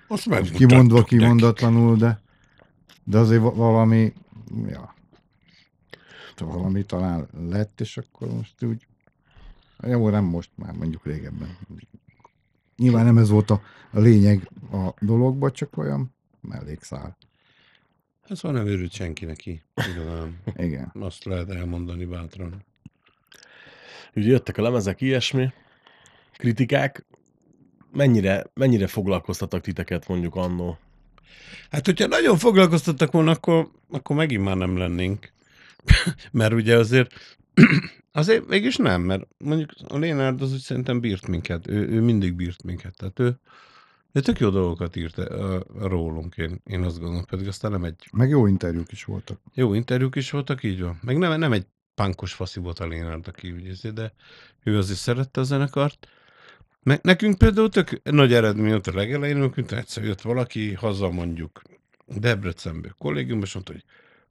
Most Kimondva, kimondatlanul, de, de azért va- valami, ja, valami talán lett, és akkor most úgy, jó, nem most már, mondjuk régebben. Nyilván nem ez volt a, a lényeg a dologba, csak olyan mellékszál. Ez van nem őrült senki neki. Igazán. Igen. Azt lehet elmondani bátran. Ugye jöttek a lemezek, ilyesmi, kritikák. Mennyire, mennyire foglalkoztattak titeket mondjuk annó? Hát, hogyha nagyon foglalkoztattak volna, akkor, akkor megint már nem lennénk. mert ugye azért, azért mégis nem, mert mondjuk a Lénárd az úgy szerintem bírt minket. Ő, ő mindig bírt minket. Tehát ő, ő tök jó dolgokat írt uh, rólunk, én, én azt gondolom. Pedig aztán nem egy Meg jó interjúk is voltak. jó interjúk is voltak, így van. Meg nem, nem egy pánkos faszi volt a Lénárd, aki úgy érzi, de ő azért szerette a zenekart. Meg nekünk például tök nagy eredmény volt a legelején, amikor egyszer jött valaki haza mondjuk Debrecenbe kollégiumba, és mondta, hogy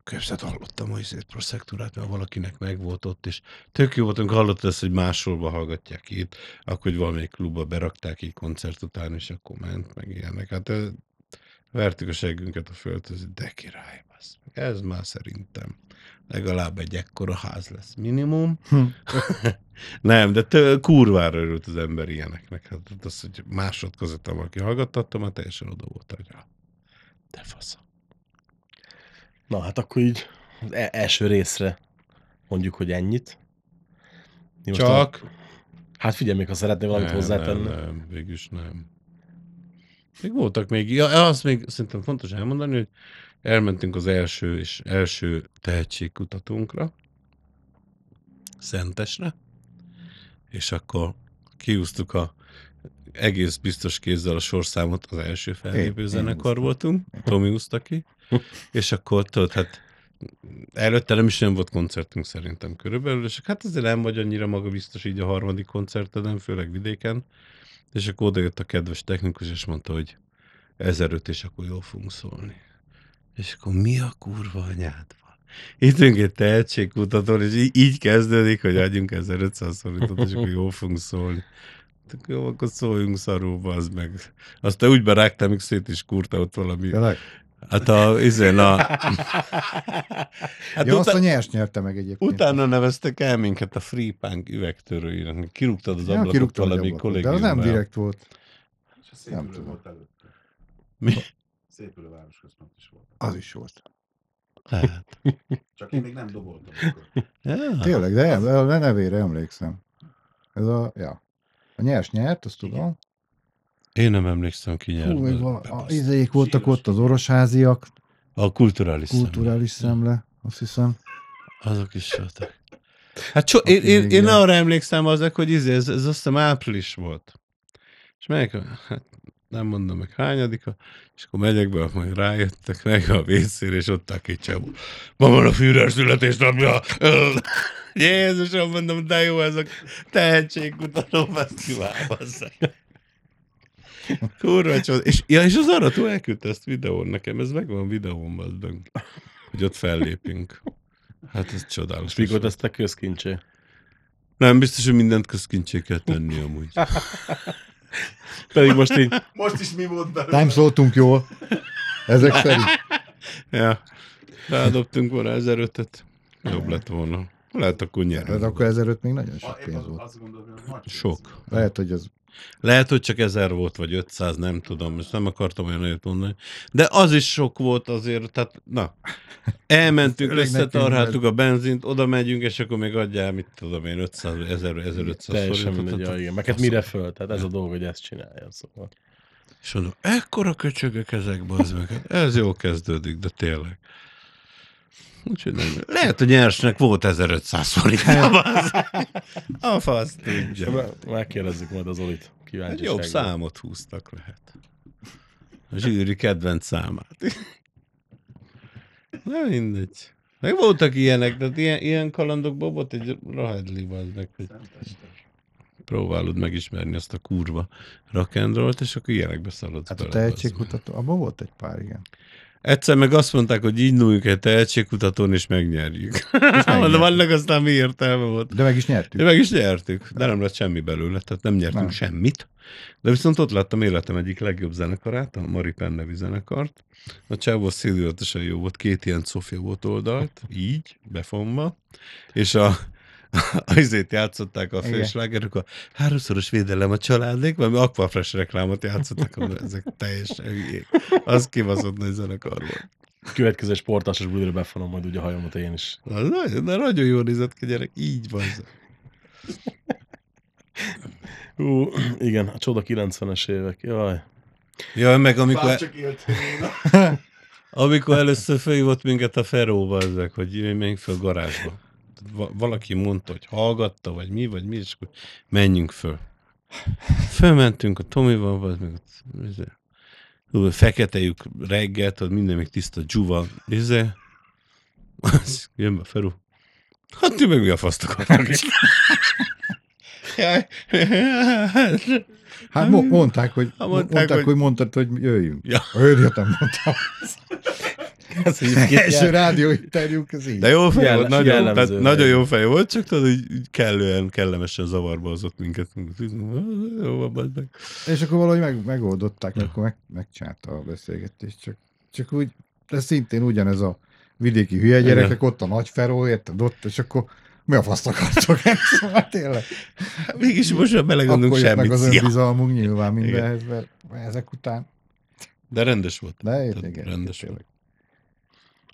képzeld, hallottam a izét proszektúrát, mert valakinek megvolt ott, és tök jó voltunk, hallottad ezt, hogy másolva hallgatják itt, akkor hogy valamelyik klubba berakták így koncert után, és akkor ment, meg ilyenek. Hát vertük a seggünket a földhöz, de király, basz. Ez már szerintem legalább egy ekkora ház lesz minimum. Hm. Nem, de tő, kurvára örült az ember ilyeneknek. Hát az, hogy másodkozottan valaki hallgattatta, már teljesen oda volt, hogy ja, de fasz. Na hát akkor így az e- első részre mondjuk, hogy ennyit. Mi Csak... A, hát figyelj, még ha szeretnél valamit hozzátenni. Nem, nem, végülis nem. Még voltak még, ja, azt még szerintem fontos elmondani, hogy elmentünk az első és első tehetségkutatónkra, Szentesre, és akkor kiúztuk a egész biztos kézzel a sorszámot az első fellépő zenekar én voltunk, Tomi húzta ki, és akkor tudod, hát előtte nem is nem volt koncertünk szerintem körülbelül, és hát azért nem vagy annyira magabiztos így a harmadik koncerteden, főleg vidéken, és akkor oda jött a kedves technikus, és mondta, hogy 1005, és akkor jól fogunk szólni. És akkor mi a kurva anyád van? Itt egy tehetségkutatón, és így, így kezdődik, hogy adjunk 1500 forintot, és akkor jól fogunk szólni. Jó, akkor szóljunk szarúba, az meg. Aztán úgy berágtam, még szét is kurta ott valami. Tényleg? Hát a, izén a... Hát ja, azt a utá- nyers nyerte meg egyébként. utána neveztek el minket a Free Punk üvegtörőinek. Kirúgtad az ja, ablakot egy valami ablakot, De az nem direkt volt. Szép Nem tudom. volt előtte. Mi? Szép ülő városközpont is volt. Az is volt. Hát. Csak én még nem doboltam. Akkor. Ja. Tényleg, de a nevére emlékszem. Ez a, ja. A nyers nyert, azt tudom. Én nem emlékszem, ki nyert. Hú, még vala, a izék voltak ott, az orosháziak, A kulturális szemle. kulturális szemle, azt hiszem. Azok is voltak. Hát so, én, én, én arra emlékszem azok, hogy izé, ez, ez azt hiszem április volt. És melyik, hát nem mondom meg hányadika, és akkor megyek be, majd rájöttek meg a vécére, és ott a két csávó. Ma van a Führer születésnapja. Jézusom, mondom, de jó ez a tehetségkutató fesztivál, bazzeg. Kurva csod. És, ja, és az arató elküldte ezt videón nekem, ez megvan videón, bazdmeg, hogy ott fellépünk. Hát ez csodálatos. Mikor tesztek közkincsé? Nem, biztos, hogy mindent közkincsé kell tenni amúgy. Pedig most így Most is mi volt belőle? Nem szóltunk jól. Ezek szerint. Ja. Rádobtunk volna 1005-et. Jobb lett volna. Lehet akkor Ez nyerünk. akkor 1005 még nagyon sok pénz az, volt. azt gondolom, hogy nagy pénz. Sok. Lehet, hogy az Lehet, hogy csak 1000 volt, vagy 500, nem tudom, most nem akartam olyan nagyot mondani. De az is sok volt azért, tehát na. Elmentünk, összetarháltuk a benzint, oda megyünk, és akkor még adjál, mit tudom én, 500, 1000, 1500 teljesen mindegy, ja, igen. Meg hát mire föl, tehát ez a dolog, hogy ezt csinálja. Szóval. És mondom, ekkora köcsögök ezekbe az meg. Hát Ez jó kezdődik, de tényleg. Úgyhogy nem. Lehet, hogy nyersnek volt 1500 forint. A fasz tudja. Megkérdezzük majd az Olit. Egy jobb számot húztak lehet. A zsűri kedvenc számát. Na mindegy. Meg voltak ilyenek, de ilyen, ilyen kalandokban volt egy rahedli meg, hogy próbálod megismerni azt a kurva rock'n'rollt, és akkor ilyenekbe szaladsz hát a tehetségkutató, abban volt egy pár, igen. Egyszer meg azt mondták, hogy így nyújjuk egy tehetségkutatón, és megnyerjük. De vannak aztán mi értelme volt. De meg is nyertük. De meg is nyertük, de nem lett semmi belőle, tehát nem nyertünk Nem. semmit. De viszont ott láttam életem egyik legjobb zenekarát, a Mari Penn nevű zenekart. A csávó szédülatosan jó volt, két ilyen Sofia volt oldalt, így, befonva, és a, azért játszották a Igen. főslágerük, a háromszoros védelem a családék, valami Aquafresh reklámot játszottak, ezek teljesen hülyék. Az kibaszott nagy zenekar volt. Következő sportásos bulira befonom majd ugye a hajamat én is. Na, nagyon, de nagyon jól nézett ki, gyerek, így van. Ú, igen, a csoda 90-es évek. Jaj. Ja, meg amikor, Bár csak éltél. Amikor először felhívott minket a Feróba ezek, hogy menjünk fel a garázsba. Valaki mondta, hogy hallgatta, vagy mi, vagy mi, és akkor menjünk föl. Fölmentünk a Tomival, vagy meg ott, izé, feketejük reggel, tudod, minden még tiszta dzsuva, izé. Jön be a Feró. Hát ti meg mi a faszt akartok? Hát mo- mondták, hogy, Ha mondták, mondták, mondták hogy- hogy... mondtad, hogy jöjjünk. Ja. Jöjjöttem, mondtam. Ez Első rádióinterjúk, ez így. De jó fej volt, nagyon, jellemző. tehát nagyon jó fej volt, csak tudod, hogy kellően kellemesen zavarba hozott minket. Jó, meg. És akkor valahogy meg, megoldották, ja. akkor meg, megcsinálta a beszélgetést. Csak, csak úgy, de szintén ugyanez a vidéki hülye gyerekek, ott a nagy Feró, érted, ott, és akkor mi a faszt akartok? szóval tényleg. Mégis most már belegondolunk Akkor jött meg semmit. az önbizalmunk nyilván mindenhez, mert ezek után. De rendes volt. De Tehát igen, rendes tényleg.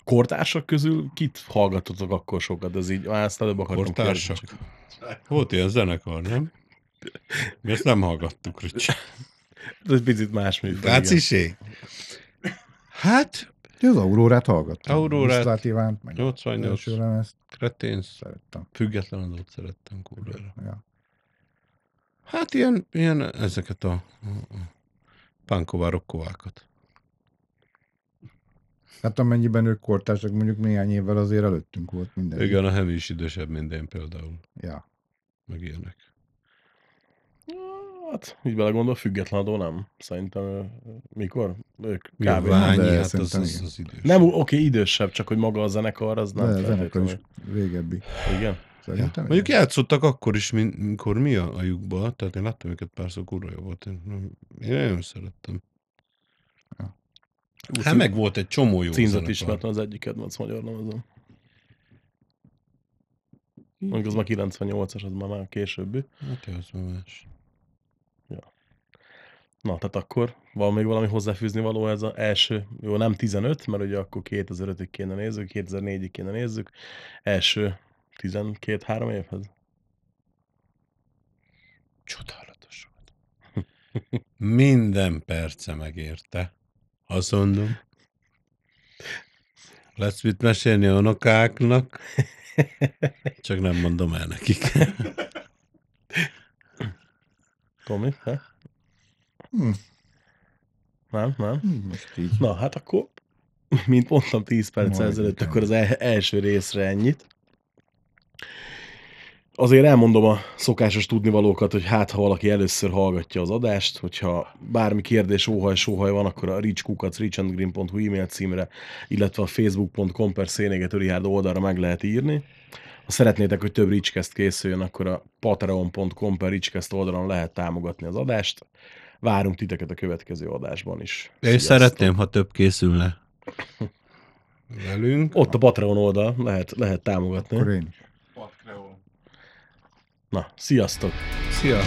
Kortársak közül kit hallgatotok akkor sokat? Ez így, á, ezt előbb akartam Kortársak. kérdezni. Volt ilyen zenekar, nem? Mi ezt nem hallgattuk, Ricsi. Ez egy picit más műfaj. Látsz igen. Hát, Az Aurórát hallgattam. Aurórát. Viszlát Ivánt, meg 88, első lemezt kreténsz, szerettem. független adót szerettem kurvára. Ja. Hát ilyen, ilyen ezeket a, a a pánková rokkovákat. Hát amennyiben ők kortársak, mondjuk néhány évvel azért előttünk volt minden. Igen, a Hemi is idősebb, mint én például, Ja. meg ilyenek. Hát, így belegondol, független adó nem. Szerintem mikor? Ők kb. Ványi? de Hát az, az, az idős. Nem, oké, idősebb, csak hogy maga a zenekar, az nem De a zenekar is régebbi. Igen. Szerintem. Mondjuk igen. játszottak akkor is, mint- mikor mi a, a lyukba, tehát én láttam őket párszor, kurva jó volt. Én, én nagyon szerettem. Hát meg volt egy csomó jó Címzet zenekar. ismertem az egyik kedvenc magyar lemezem. Mondjuk az már 98-as, az már, már későbbi. Hát jó, az már más. Na, tehát akkor van még valami hozzáfűzni való ez az első, jó, nem 15, mert ugye akkor 2005-ig kéne nézzük, 2004-ig kéne nézzük, első 12-3 évhez. Csodálatos volt. Minden perce megérte. Azt mondom. Lesz mit mesélni a unokáknak. Csak nem mondom el nekik. Tomi, he? Hm. Nem, nem? Hm, Most így. Na, hát akkor, mint mondtam 10 perc Majdnem. ezelőtt, akkor az el- első részre ennyit. Azért elmondom a szokásos tudnivalókat, hogy hát, ha valaki először hallgatja az adást, hogyha bármi kérdés, óhaj, sóhaj van, akkor a reachkukac, reachandgreen.hu e-mail címre, illetve a facebook.com per Szénégető Rihárd oldalra meg lehet írni. Ha szeretnétek, hogy több Reachcast készüljön, akkor a patreon.com per Reachcast oldalon lehet támogatni az adást. Várunk titeket a következő adásban is. Én Sziasztok! szeretném, ha több készülne. Velünk. Ott a Patreon oldal, lehet, lehet támogatni. Akkor én. Na, sziasztok! Szia!